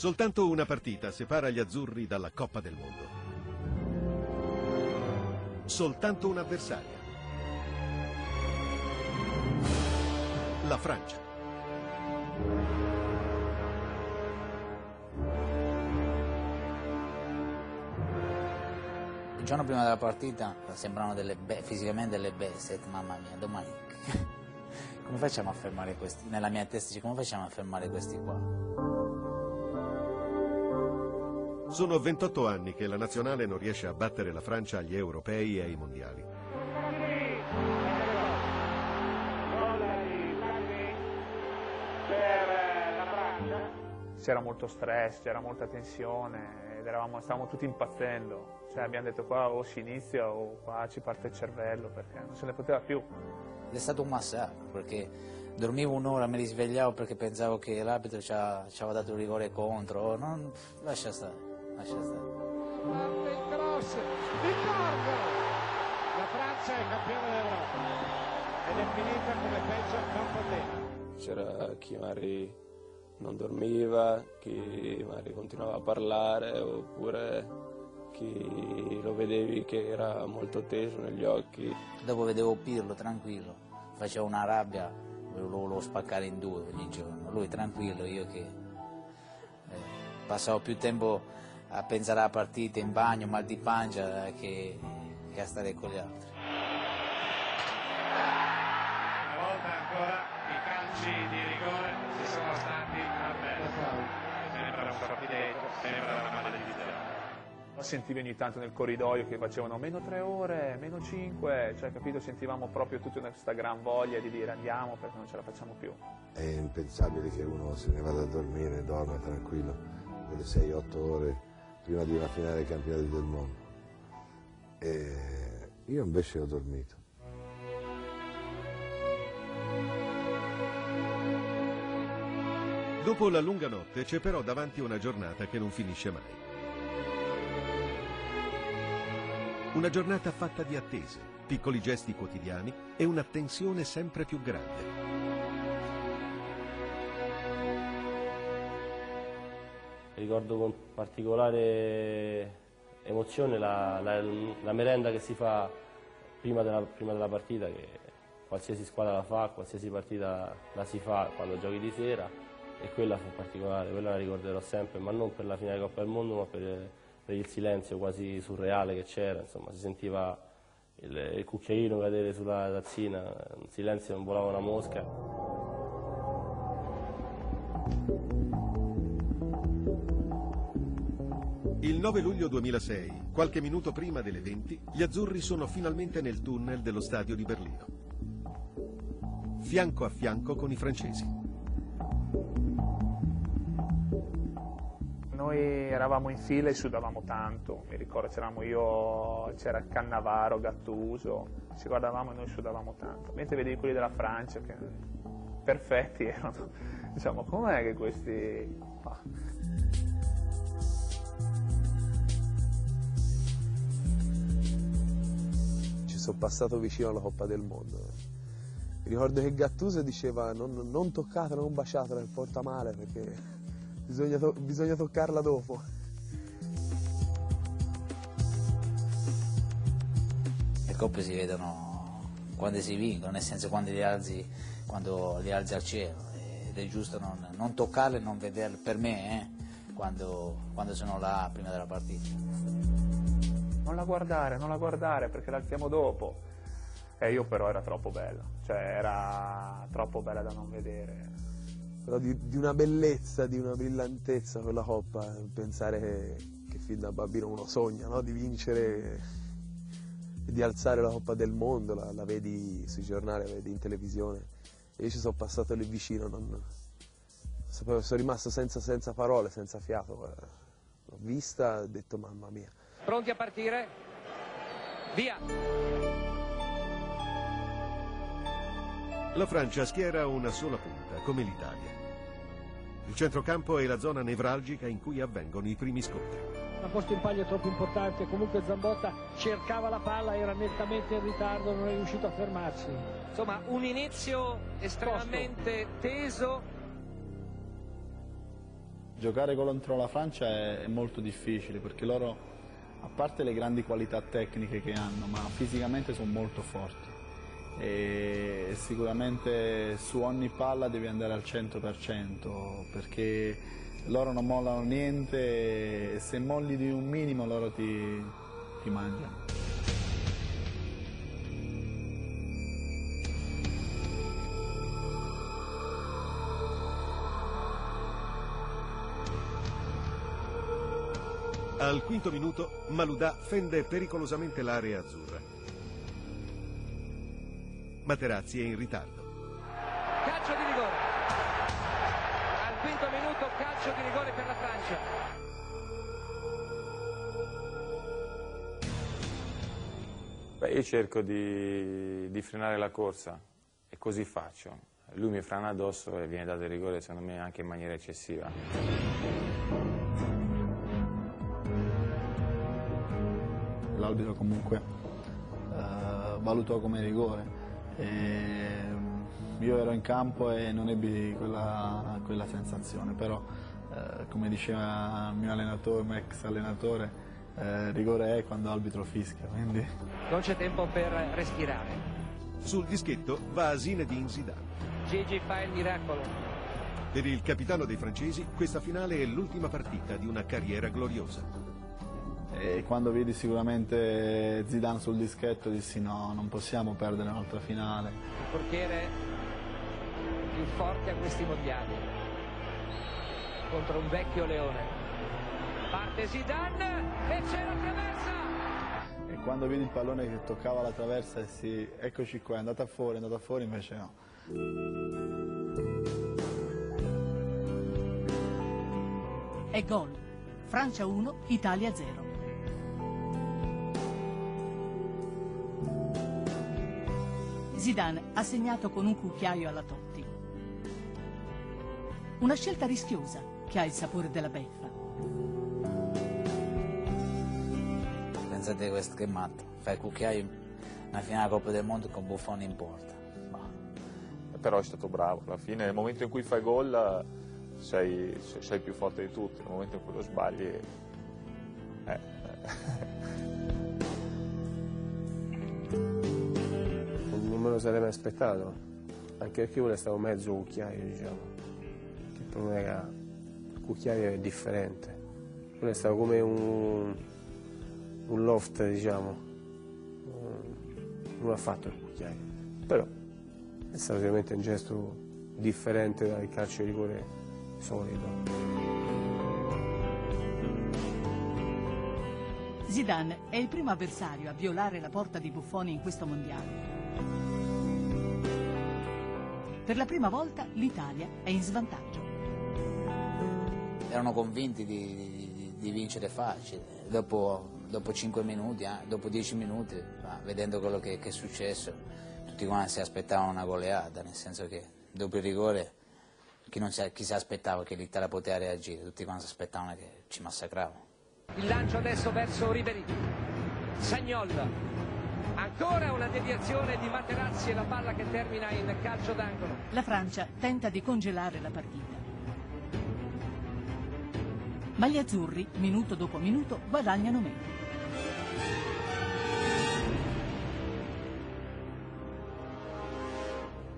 Soltanto una partita separa gli azzurri dalla Coppa del Mondo. Soltanto un avversario. La Francia. Il giorno prima della partita sembrano delle fisicamente delle bestie, mamma mia, domani come facciamo a fermare questi? Nella mia testa come facciamo a fermare questi qua? Sono 28 anni che la nazionale non riesce a battere la Francia agli europei e ai mondiali. C'era molto stress, c'era molta tensione ed eravamo, stavamo tutti impazzendo. Cioè, abbiamo detto qua o si inizia o qua ci parte il cervello perché non se ne poteva più. È stato un massacro perché dormivo un'ora, mi risvegliavo perché pensavo che l'arbitro ci, aveva dato il rigore contro. Non, lascia stare lascia stare. Parte il cross, Riccardo! La Francia è campione d'Europa ed è finita come peggio non poteva. C'era chi magari non dormiva, chi magari continuava a parlare oppure chi lo vedevi che era molto teso negli occhi. Dopo vedevo Pirlo tranquillo, faceva una rabbia, lo volevo spaccare in due ogni giorno. Lui tranquillo, io che eh, passavo più tempo a pensare alla partita in bagno, mal di pancia, che, che a stare con gli altri. Una volta ancora i calci di rigore si sono stati avversi. Sembra un sortilegio, sembra una maledizione. Sentivi ogni tanto nel corridoio che facevano meno tre ore, meno cinque, cioè capito, sentivamo proprio tutta questa gran voglia di dire andiamo perché non ce la facciamo più. È impensabile che uno se ne vada a dormire e dorma tranquillo quelle 6-8 ore prima di una finale dei campionati del mondo. E io invece ho dormito. Dopo la lunga notte c'è però davanti una giornata che non finisce mai. Una giornata fatta di attese, piccoli gesti quotidiani e una tensione sempre più grande. Ricordo con particolare emozione la, la, la merenda che si fa prima della, prima della, partita, che qualsiasi squadra la fa, qualsiasi partita la si fa quando giochi di sera e quella fu particolare, quella la ricorderò sempre, ma non per la finale Coppa del Mondo, ma per, per il silenzio quasi surreale che c'era, insomma si sentiva il, il cucchiaino cadere sulla tazzina, un silenzio non volava una mosca. Il 9 luglio 2006, qualche minuto prima delle 20, gli azzurri sono finalmente nel tunnel dello stadio di Berlino. Fianco a fianco con i francesi. Noi eravamo in fila e sudavamo tanto, mi ricordo c'eravamo io, c'era Cannavaro, Gattuso, ci guardavamo e noi sudavamo tanto. Mentre vedevi quelli della Francia che perfetti erano, diciamo, com'è che questi... sono passato vicino alla Coppa del Mondo. Mi ricordo che Gattuso diceva non, non toccatela, non baciatela, porta male perché bisogna, to bisogna toccarla dopo. scoppe si vedono quando si vincono, nel senso quando li alzi, quando li alzi al cielo ed è giusto non, non toccarle e non vederle per me eh, quando, quando sono là prima della partita. Non la guardare, non la guardare perché l'alziamo dopo. E io però era troppo bella, cioè era troppo bella da non vedere. Però di, di una bellezza, di una brillantezza quella coppa, pensare che, che fin da bambino uno sogna no? di vincere di alzare la Coppa del Mondo, la, la vedi sui giornali, la vedi in televisione. E io ci sono passato lì vicino, non, sono rimasto senza, senza parole, senza fiato. L'ho vista ho detto mamma mia. Pronti a partire? Via! La Francia schiera una sola punta, come l'Italia. Il centrocampo è la zona nevralgica in cui avvengono i primi scontri. La posta in palio è troppo importante, comunque Zambotta cercava la palla, era nettamente in ritardo, non è riuscito a fermarsi. Insomma, un inizio estremamente teso. Giocare contro la Francia è molto difficile perché loro, a parte le grandi qualità tecniche che hanno, ma fisicamente sono molto forti e sicuramente su ogni palla devi andare al 100% perché loro non mollano niente e se molli di un minimo loro ti, ti mangiano. Al quinto minuto Maludà fende pericolosamente l'area azzurra. Materazzi è in ritardo. Calcio di rigore. Al quinto minuto calcio di rigore per la Francia. Beh, io cerco di, di, frenare la corsa e così faccio. Lui mi frana addosso e viene dato il rigore secondo me anche in maniera eccessiva. L'arbitro comunque eh, valutò come rigore e ehm, io ero in campo e non ebbi quella, quella sensazione, però eh, come diceva il mio allenatore, il mio ex allenatore, eh, rigore è quando l'arbitro fischia. Quindi... Non c'è tempo per respirare. Sul dischetto va Zinedine Zidane. Gigi fa il miracolo. Per il capitano dei francesi questa finale è l'ultima partita di una carriera gloriosa e quando vidi sicuramente Zidane sul dischetto dissi no, non possiamo perdere un'altra finale. Il portiere più forte a questi mondiali contro un vecchio leone. Parte Zidane e c'è la traversa! E quando vidi il pallone che toccava la traversa dissi eccoci qua, è andata fuori, è andata fuori, invece no. È gol. Francia 1, Italia 0. Zidane ha segnato con un cucchiaio alla Totti. Una scelta rischiosa che ha il sapore della beffa. Pensate questo che è matto, fai il cucchiaio una finale Coppa del Mondo con Buffoni in porta. Però è stato bravo, alla fine nel momento in cui fai gol sei, sei più forte di tutti, nel momento in cui lo sbagli... Eh, non me lo sarei mai aspettato, anche perché quello è stato mezzo cucchiaio, diciamo, che per me era, il cucchiaio è differente, quello è stato come un, un loft, diciamo, non ha fatto il cucchiaio, però è stato sicuramente un gesto differente dal calcio di rigore solito. Zidane è il primo avversario a violare la porta di Buffoni in questo mondiale. Per la prima volta l'Italia è in svantaggio. Erano convinti di, di, di vincere facile, dopo, dopo 5 minuti, eh, dopo 10 minuti, vedendo quello che, che, è successo, tutti quanti si aspettavano una goleata, nel senso che dopo il rigore chi, si, chi si aspettava che l'Italia poteva reagire, tutti quanti si aspettavano che ci massacravano. Il lancio adesso verso Ribery, Sagnol Ancora una deviazione di Materazzi e la palla che termina in calcio d'angolo. La Francia tenta di congelare la partita. Ma gli azzurri, minuto dopo minuto, guadagnano meno.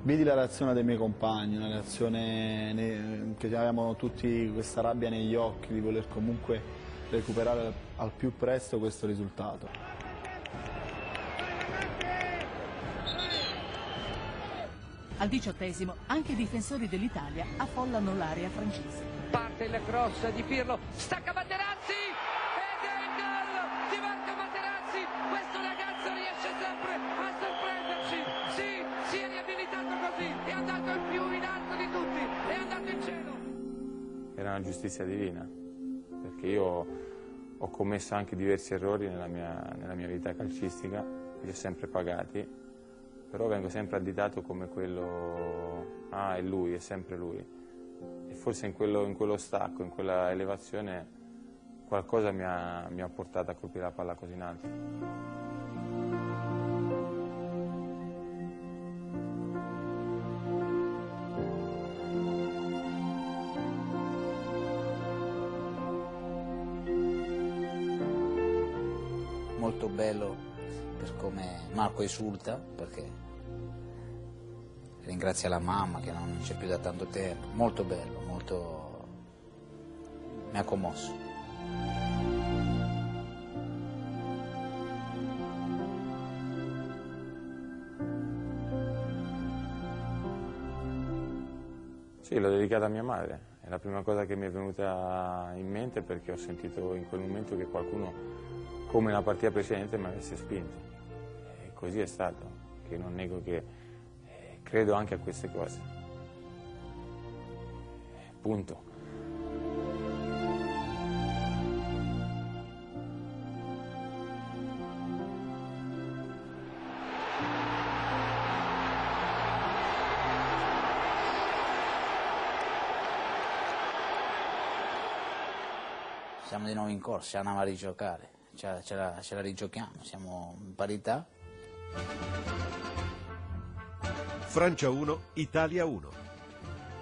Vedi la reazione dei miei compagni, una reazione che avevamo tutti questa rabbia negli occhi di voler comunque recuperare al più presto questo risultato. Al diciottesimo anche i difensori dell'Italia affollano l'area francese. Parte il cross di Pirlo, stacca Materazzi ed è il gol di Marco Materazzi. Questo ragazzo riesce sempre a sorprenderci. Sì, si è riabilitato così, è andato il più in alto di tutti, è andato in cielo. Era una giustizia divina, perché io ho commesso anche diversi errori nella mia, nella mia vita calcistica, li ho sempre pagati, però vengo sempre additato come quello, ah è lui, è sempre lui. E forse in quello, in quello stacco, in quella elevazione, qualcosa mi ha, mi ha portato a colpire la palla così in alto. Molto bello Marco esulta, perché ringrazia la mamma che non c'è più da tanto tempo. Molto bello, molto... mi ha commosso. Sì, l'ho dedicata a mia madre. È la prima cosa che mi è venuta in mente perché ho sentito in quel momento che qualcuno, come nella partita precedente, mi avesse spinto. Così è stato, che non nego che eh, credo anche a queste cose. Punto. Siamo di nuovo in corsa, andiamo a rigiocare, ce, ce la, ce la rigiochiamo, siamo in parità. Francia 1, Italia 1.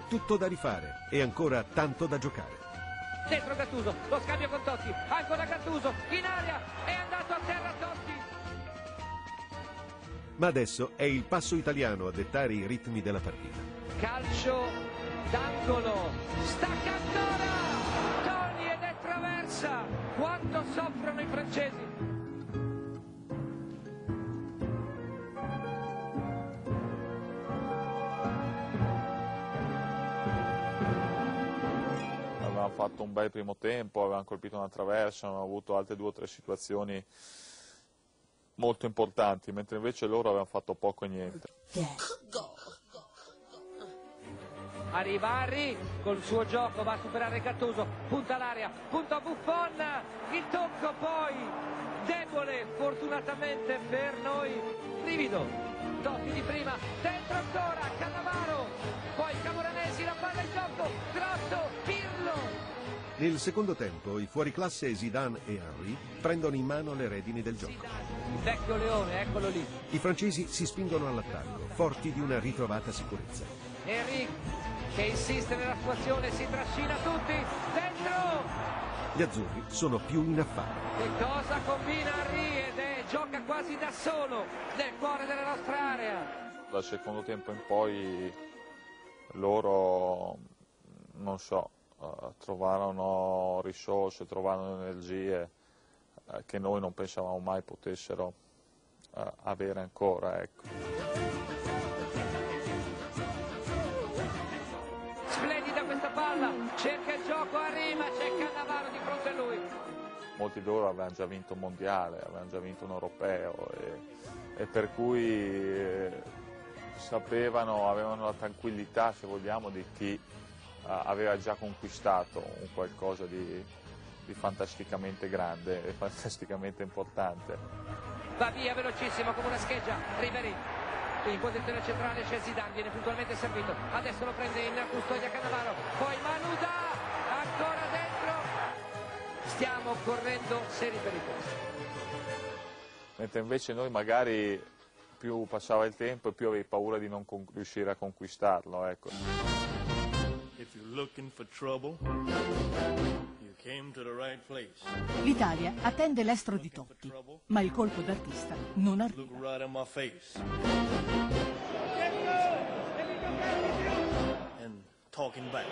Tutto da rifare e ancora tanto da giocare. Dentro Gattuso, lo scambio con Totti, ancora Gattuso, in aria, è andato a terra Totti. Ma adesso è il passo italiano a dettare i ritmi della partita. Calcio d'angolo, stacca ancora, Toni ed è traversa, quanto soffrono i francesi. Avevamo fatto un bel primo tempo, avevamo colpito una traversa, avevamo avuto altre due o tre situazioni molto importanti, mentre invece loro avevano fatto poco e niente. Arriva Harry col suo gioco, va a superare Gattuso, punta l'area, punta Buffon, il tocco poi, debole fortunatamente per noi, Livido, Totti di prima, dentro ancora, Cannavaro, poi Camoranesi, la palla in gioco, Nel secondo tempo i fuoriclasse Zidane e Henry prendono in mano le redini del gioco. il vecchio leone, eccolo lì, I francesi si spingono all'attacco, forti di una ritrovata sicurezza. Henry che insiste nella sua azione, si trascina tutti, dentro, Gli azzurri sono più in affare. che cosa combina Henry ed è, gioca quasi da solo nel cuore della nostra area. Dal secondo tempo in poi loro, non so, eh, trovarono risorse, trovarono energie eh, che noi non pensavamo mai potessero eh, avere ancora. Ecco. Splendida questa palla, cerca il gioco, arriva, c'è Cannavaro di fronte a lui. molti di loro avevano già vinto un mondiale, avevano già vinto un europeo e, e per cui sapevano, avevano la tranquillità, se vogliamo, di chi aveva già conquistato un qualcosa di, di fantasticamente grande e fantasticamente importante. Va via velocissimo come una scheggia, Riveri. In posizione centrale c'è Zidane, viene puntualmente servito. Adesso lo prende in custodia Cannavaro. Poi Manuda, ancora dentro. Stiamo correndo seri pericoli. Mentre invece noi magari più passava il tempo e più avevi paura di non riuscire a conquistarlo. Ecco. L'Italia attende l'estro di Totti, ma il colpo d'artista non arriva. And talking back.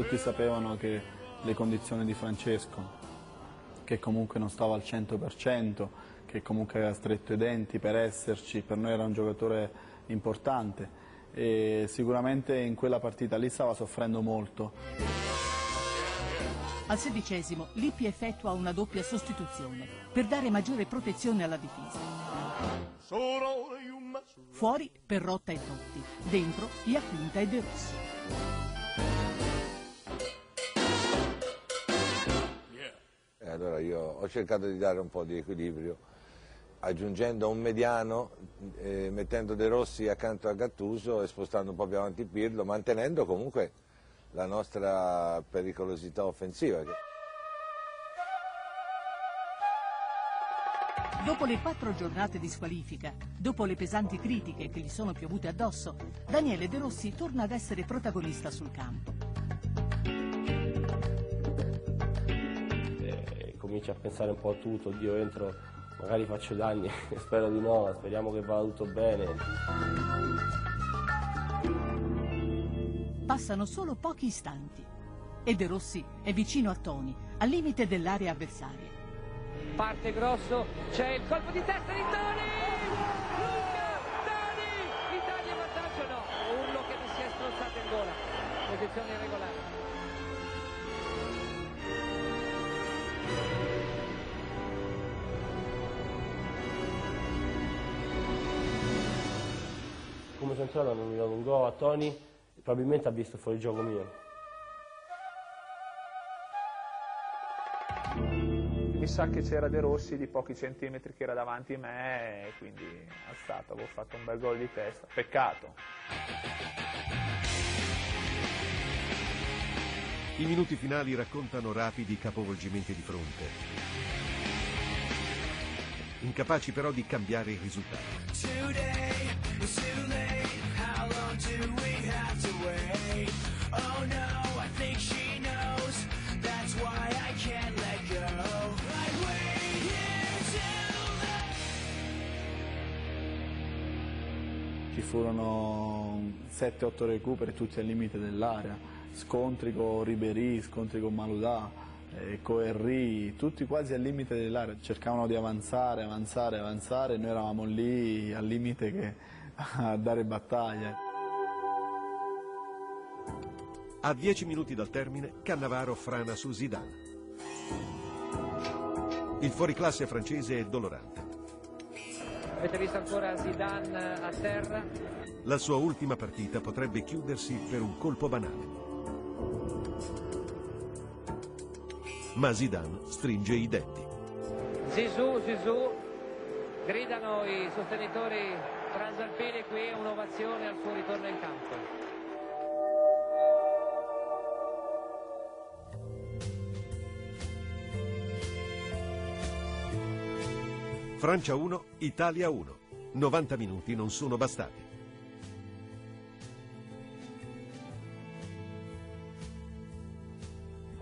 Tutti sapevano che le condizioni di Francesco, che comunque non stava al 100%, che comunque aveva stretto i denti per esserci, per noi era un giocatore importante e sicuramente in quella partita lì stava soffrendo molto. Al sedicesimo Lippi effettua una doppia sostituzione per dare maggiore protezione alla difesa. Fuori Perrotta e Totti, dentro Iaquinta e De Rossi. Allora io ho cercato di dare un po' di equilibrio aggiungendo un mediano, eh, mettendo De Rossi accanto a Gattuso e spostando un po' più avanti Pirlo, mantenendo comunque la nostra pericolosità offensiva. Dopo le quattro giornate di squalifica, dopo le pesanti critiche che gli sono piovute addosso, Daniele De Rossi torna ad essere protagonista sul campo. Cominci a pensare un po' a tutto, oddio entro, magari faccio danni, spero di no, speriamo che vada tutto bene. Passano solo pochi istanti e De Rossi è vicino a Toni, al limite dell'area avversaria. Parte grosso, c'è il colpo di testa di Toni! Luca Toni! Come entrato hanno dato un gol a Tony, probabilmente ha visto fuori gioco mio. Mi sa che c'era De Rossi di pochi centimetri che era davanti a me e quindi alzato, avevo fatto un bel gol di testa. Peccato. I minuti finali raccontano rapidi capovolgimenti di fronte. Incapaci però di cambiare il risultato. Ci furono 7-8 recuperi tutti al limite dell'area, scontri con Ribéry, scontri con Maludà, eh, Henry, tutti quasi al limite dell'area, cercavano di avanzare, avanzare, avanzare, noi eravamo lì al limite che, a dare battaglia. A 10 minuti dal termine, Cannavaro frana su Zidane. Il fuoriclasse francese è dolorante. Avete visto ancora Zidane a terra? La sua ultima partita potrebbe chiudersi per un colpo banale. Ma Zidane stringe i denti. Zizou, Zizou, gridano i sostenitori transalpini qui un'ovazione al suo ritorno in campo. Francia 1, Italia 1. 90 minuti non sono bastati.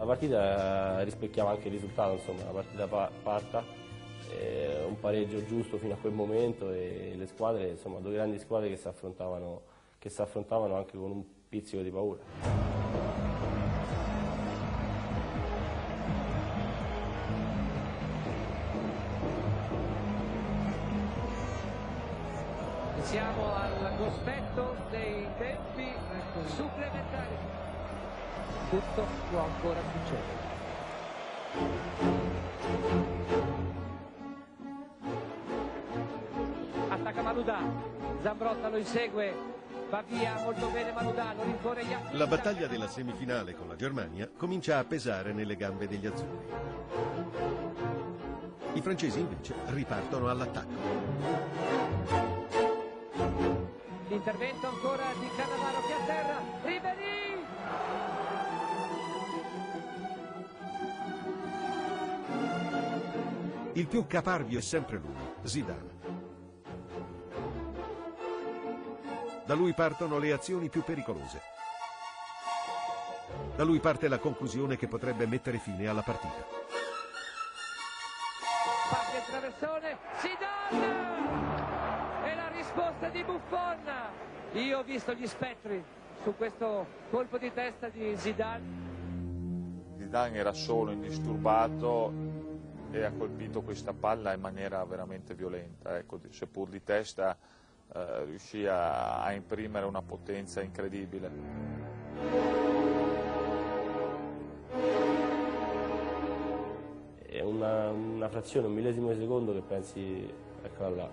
Partita rispecchiava anche il risultato, insomma, la partita pa- parta, eh, un pareggio giusto fino a quel momento e le squadre, insomma, due grandi squadre che si affrontavano, che si affrontavano anche con un pizzico di paura. Tutto può ancora succedere. Attacca Maludà, Zambrotta lo insegue, va via molto bene Maludà, lo rincorre Iacchini. La battaglia della semifinale con la Germania comincia a pesare nelle gambe degli azzurri. I francesi invece ripartono all'attacco. L'intervento ancora di Cannavaro che a terra, Ribéry! Il più caparbio è sempre lui, Zidane. Da lui partono le azioni più pericolose. Da lui parte la conclusione che potrebbe mettere fine alla partita. Passa il traversone, Zidane! E la risposta di Buffon. Io ho visto gli spettri su questo colpo di testa di Zidane. Zidane era solo, indisturbato e ha colpito questa palla in maniera veramente violenta. Ecco, seppur di testa eh, riuscì a, a imprimere una potenza incredibile. È una, una frazione, un millesimo di secondo che pensi, eccola là,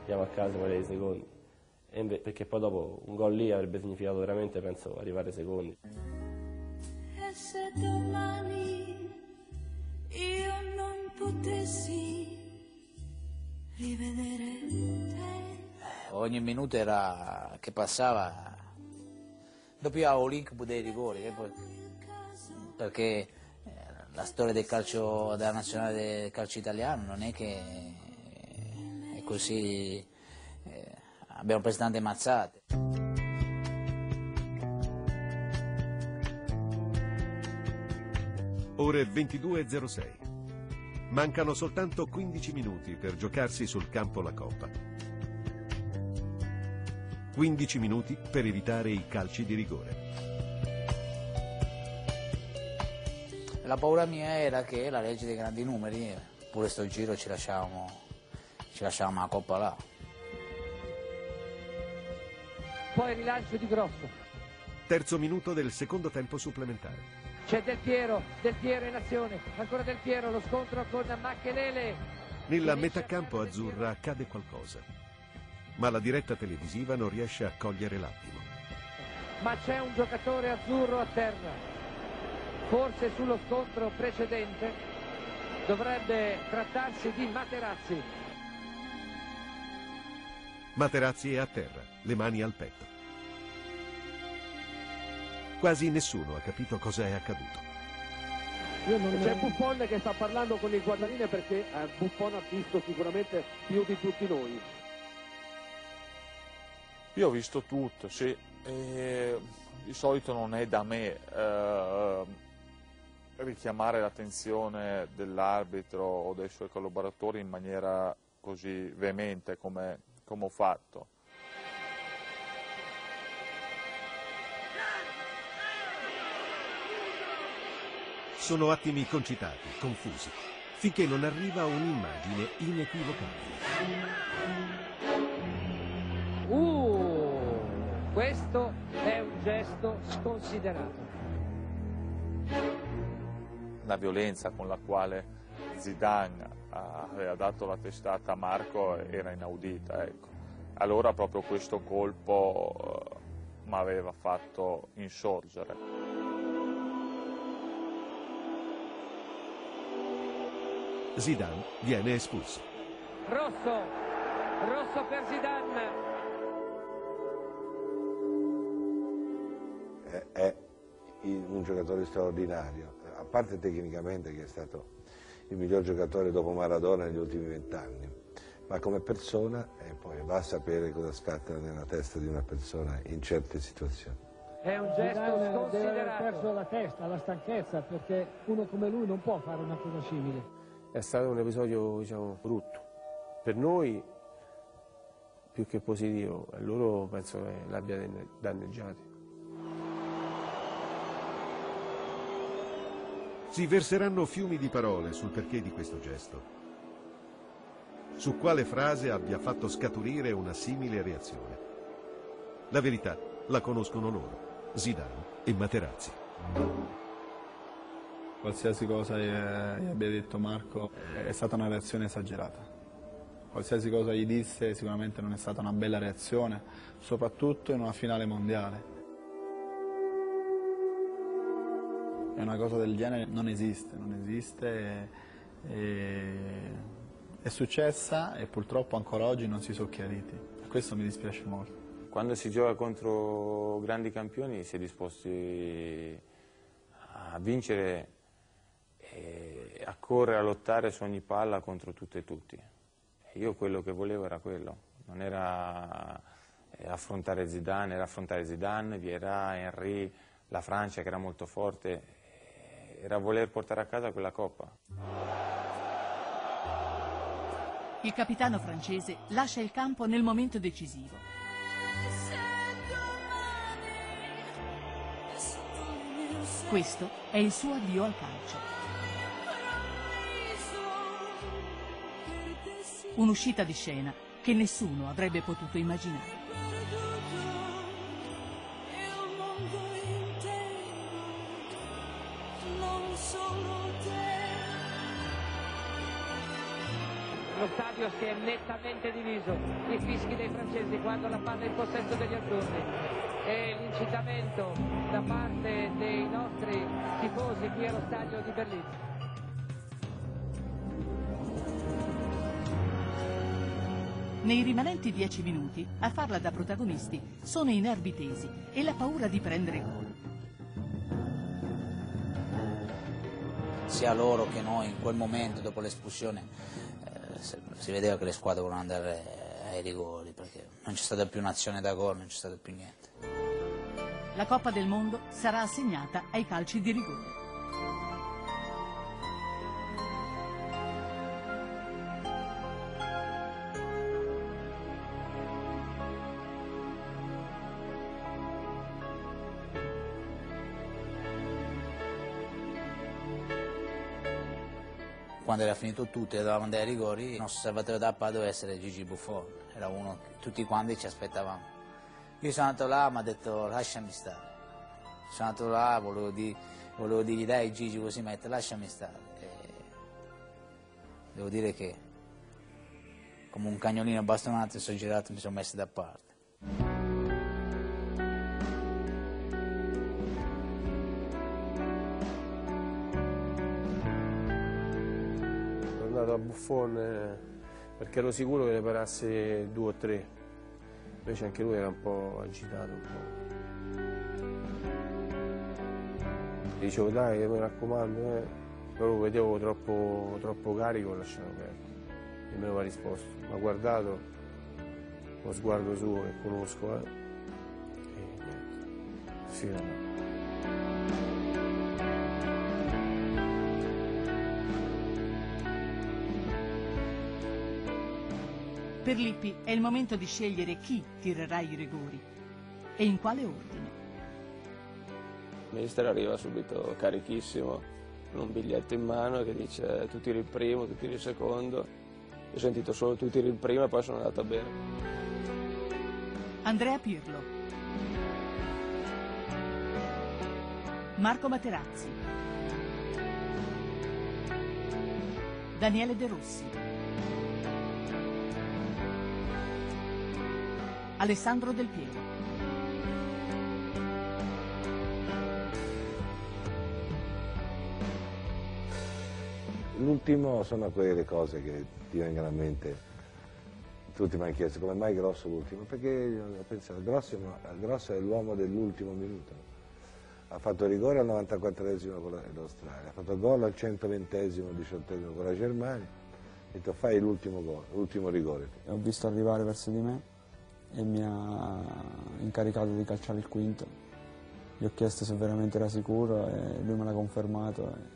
andiamo a casa per i secondi. E inve- perché poi dopo un gol lì avrebbe significato veramente, penso, arrivare secondi. E se domani io non potessi rivedere te? Ogni minuto era, che passava, dopo io avevo l'incubo dei rigori, eh, poi- perché eh, la storia del calcio, della nazionale del calcio italiano non è che è così, eh, abbiamo preso tante mazzate. Ore 22.06. Mancano soltanto 15 minuti per giocarsi sul campo la Coppa. 15 minuti per evitare i calci di rigore. La paura mia era che la legge dei grandi numeri, eh, pure sto giro ci lasciavamo, ci lasciavamo la coppa là. Poi il rilancio di Grosso. Terzo minuto del secondo tempo supplementare. C'è Del Piero, Del Piero in azione. Ancora Del Piero, lo scontro con Macchelele. Nella metà campo azzurra accade qualcosa, ma la diretta televisiva non riesce a cogliere l'attimo. Ma c'è un giocatore azzurro a terra. Forse sullo scontro precedente dovrebbe trattarsi di Materazzi. Materazzi è a terra, le mani al petto. Quasi nessuno ha capito cosa è accaduto. Io non C'è Buffon che sta parlando con il guardaline perché eh, Buffon ha visto sicuramente più di tutti noi. Io ho visto tutto, sì. E di solito non è da me eh, richiamare l'attenzione dell'arbitro o dei suoi collaboratori in maniera così veemente come, come ho fatto. Sono attimi concitati, confusi, finché non arriva un'immagine inequivocabile. Uh, questo è un gesto sconsiderato. La violenza con la quale Zidane aveva dato la testata a Marco era inaudita. Ecco. Allora proprio questo colpo mi aveva fatto insorgere. Zidane viene espulso. Rosso, rosso per Zidane. È, un giocatore straordinario, a parte tecnicamente che è stato il miglior giocatore dopo Maradona negli ultimi vent'anni, ma come persona e poi va a sapere cosa scatta nella testa di una persona in certe situazioni. È un gesto Zidane deve aver sconsiderato. perso la testa, la stanchezza, perché uno come lui non può fare una cosa simile. È stato un episodio, diciamo, brutto. Per noi più che positivo, e loro penso che l'abbia danne- danneggiati. Si verseranno fiumi di parole sul perché di questo gesto. Su quale frase abbia fatto scaturire una simile reazione. La verità la conoscono loro, Zidane e Materazzi. Qualsiasi cosa gli abbia detto Marco è stata una reazione esagerata. Qualsiasi cosa gli disse sicuramente non è stata una bella reazione, soprattutto in una finale mondiale. E una cosa del genere non esiste, non esiste. e- e- è successa e purtroppo ancora oggi non si sono chiariti. Questo mi dispiace molto. Quando si gioca contro grandi campioni si è disposti a vincere correre, a lottare su ogni palla contro tutto e tutti. Io quello che volevo era quello, non era eh, affrontare Zidane, era affrontare Zidane, Vieira, Henry, la Francia che era molto forte, era voler portare a casa quella coppa. Il capitano francese lascia il campo nel momento decisivo. Questo è il suo addio al calcio. Un'uscita di scena che nessuno avrebbe potuto immaginare. Lo stadio si è nettamente diviso, i fischi dei francesi quando la palla è in possesso degli azzurri e l'incitamento da parte dei nostri tifosi qui allo stadio di Berlino. Nei rimanenti dieci minuti, a farla da protagonisti sono i nervi tesi e la paura di prendere gol. Sia loro che noi in quel momento, dopo l'espulsione, eh, si vedeva che le squadre volevano andare ai rigori perché non c'è stata più un'azione da gol, non c'è stato più niente. La Coppa del Mondo sarà assegnata ai calci di rigore. Quando era finito tutto e dovevamo andare ai rigori, il nostro salvatore d'acqua doveva essere Gigi Buffon, era uno che tutti quanti ci aspettavamo. Io sono andato là, mi ha detto lasciami stare. Sono andato là, volevo, di- volevo dirgli dai Gigi così mette, lasciami stare. E devo dire che come un cagnolino bastonato mi sono girato e mi sono messo da parte. Andato a Buffon eh, perché ero sicuro che ne parasse due o tre, invece anche lui era un po' agitato. Un po'. Dicevo dai, mi raccomando, eh. però lo vedevo troppo, troppo carico e lasciavo perdere. E me lo ha risposto, mi ha guardato, lo sguardo suo che conosco, eh. e niente, fino là. Per Lippi è il momento di scegliere chi tirerà i rigori e in quale ordine. Il mister arriva subito carichissimo, con un biglietto in mano che dice tu tiri il primo, tu tiri il secondo. Io ho sentito solo tu tiri il primo e poi sono andato a bere. Andrea Pirlo. Marco Materazzi. Daniele De Rossi. Alessandro Del Piero. L'ultimo sono quelle cose che ti vengono a mente. Tutti mi hanno chiesto come mai Grosso l'ultimo, perché io ho pensato, Grosso, Grosso è l'uomo dell'ultimo minuto. Ha fatto rigore al 94esimo con la- l'Australia, ha fatto gol al 120esimo, 18esimo con la Germania. Ha detto fai l'ultimo gol, l'ultimo rigore. Ho visto arrivare verso di me e mi ha incaricato di calciare il quinto. Gli ho chiesto se veramente era sicuro e lui me l'ha confermato. e-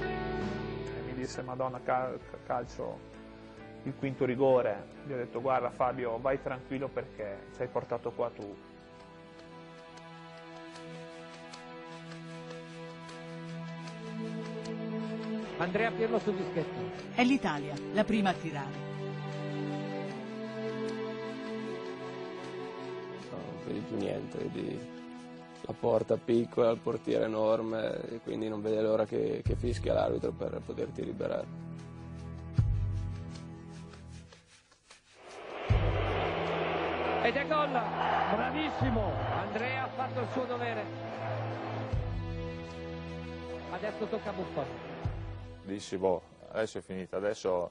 e mi disse Madonna cal- calcio il quinto rigore, gli ho detto guarda Fabio vai tranquillo perché ci hai portato qua tu. Andrea Pirlo sul dischetto. È l'Italia la prima a tirare. Non vedi più niente, vedi la porta piccola, il portiere enorme e quindi non vede l'ora che, che fischia l'arbitro per poterti liberare. Ed è gol! Bravissimo! Andrea ha fatto il suo dovere. Adesso tocca a Buffon. Dissi, boh, adesso è finita, adesso,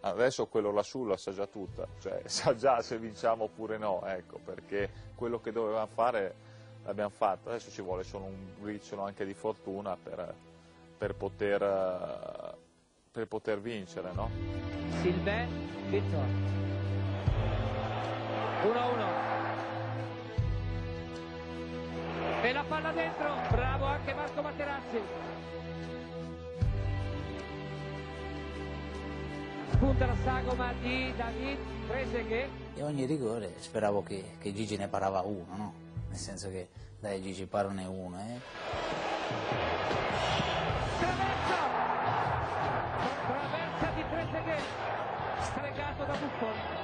adesso quello lassù la sa già tutta, cioè sa già se vinciamo oppure no, ecco, perché quello che dovevamo fare l'abbiamo fatto, adesso ci vuole solo un briciolo anche di fortuna per, per poter per poter vincere, no? Silvè, Vittor. 1-1. E la palla dentro, bravo anche Marco Materazzi. Spunta la sagoma di David Trezeguet. E ogni rigore speravo che, che Gigi ne parava uno, no? Nel senso che dai Gigi parone uno, eh? Traversa di Trezeguet, stregato da Buffon.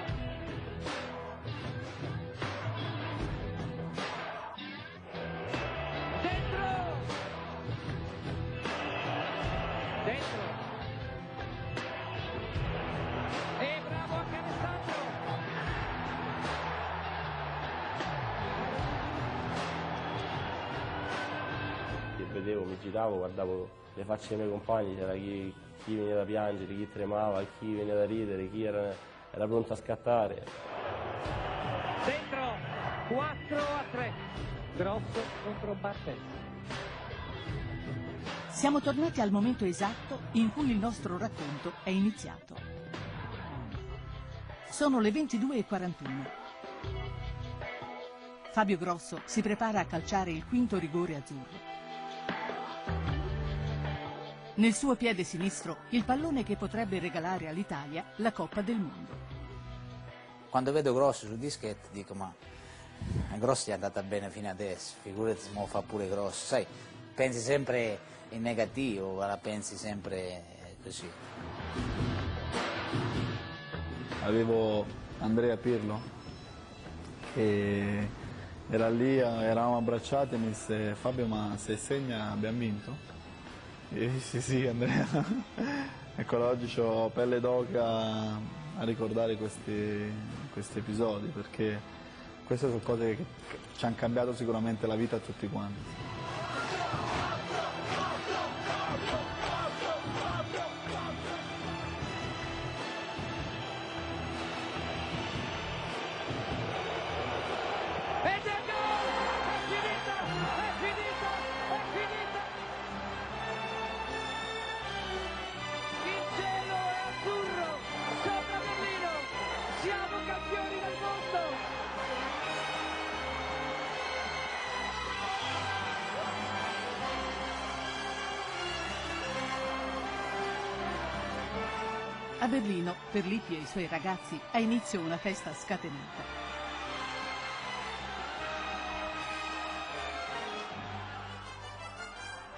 Giravo, guardavo le facce dei miei compagni, c'era chi, chi veniva da piangere, chi tremava, chi veniva da ridere, chi era, era pronto a scattare. Dentro! 4 a 3. Grosso contro Bartes. Siamo tornati al momento esatto in cui il nostro racconto è iniziato. Sono le 22.41. Fabio Grosso si prepara a calciare il quinto rigore azzurro. Nel suo piede sinistro il pallone che potrebbe regalare all'Italia la Coppa del Mondo. Quando vedo Grosso sul dischetto dico ma gli è andata bene fino adesso, figurati se fa pure Grosso, sai, pensi sempre in negativo, la pensi sempre così. Avevo Andrea Pirlo che era lì, eravamo abbracciati e mi disse Fabio ma se segna abbiamo vinto? Io dissi sì Andrea. ecco oggi ho pelle d'oca a ricordare questi, questi episodi perché queste sono cose che ci hanno cambiato sicuramente la vita a tutti quanti. Per Lippi e i suoi ragazzi, ha inizio una festa scatenata.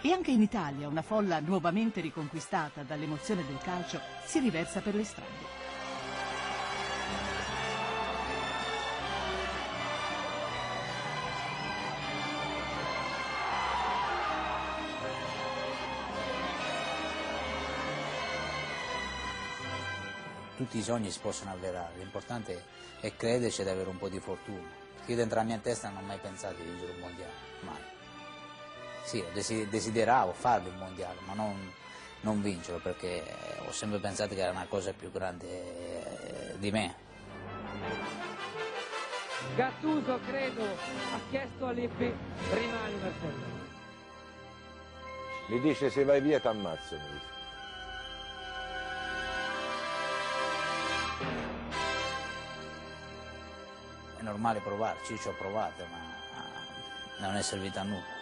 E anche in Italia una folla nuovamente riconquistata dall'emozione del calcio si riversa per le strade. Tutti i sogni si possono avverare, l'importante è crederci ed avere un po' di fortuna. Perché io dentro la mia testa non ho mai pensato di vincere un mondiale, mai. Sì, desi- desideravo farlo un mondiale, ma non, non vincerlo perché ho sempre pensato che era una cosa più grande eh, di me. Gattuso, credo, ha chiesto a Lippi, rimani Marcello. Mi dice se vai via ti ammazzo. mi dice. Normale provarci, io ci ho provato, ma non è servito a nulla.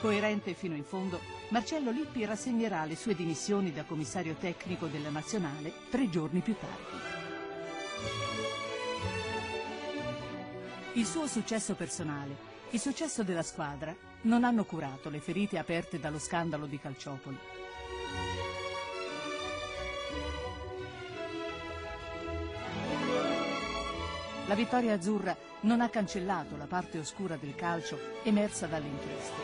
Coerente fino in fondo, Marcello Lippi rassegnerà le sue dimissioni da commissario tecnico della nazionale tre giorni più tardi. Il suo successo personale, il successo della squadra, non hanno curato le ferite aperte dallo scandalo di Calciopoli. La vittoria azzurra non ha cancellato la parte oscura del calcio emersa dalle inchieste.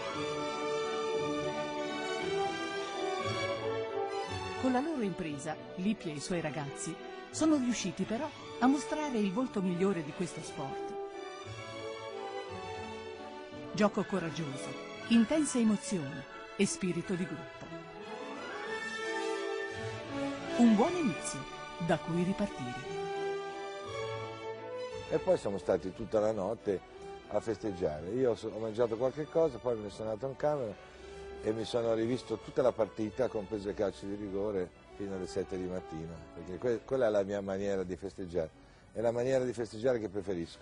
Con la loro impresa, Lippi e i suoi ragazzi sono riusciti però a mostrare il volto migliore di questo sport. Gioco coraggioso, intense emozioni e spirito di gruppo. Un buon inizio da cui ripartire. E poi siamo stati tutta la notte a festeggiare. Io ho mangiato qualche cosa, poi me ne sono andato in camera e mi sono rivisto tutta la partita, compreso i calci di rigore, fino alle 7 di mattina, perché que- quella è la mia maniera di festeggiare, è la maniera di festeggiare che preferisco,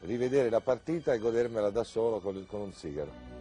rivedere la partita e godermela da solo con, con un sigaro.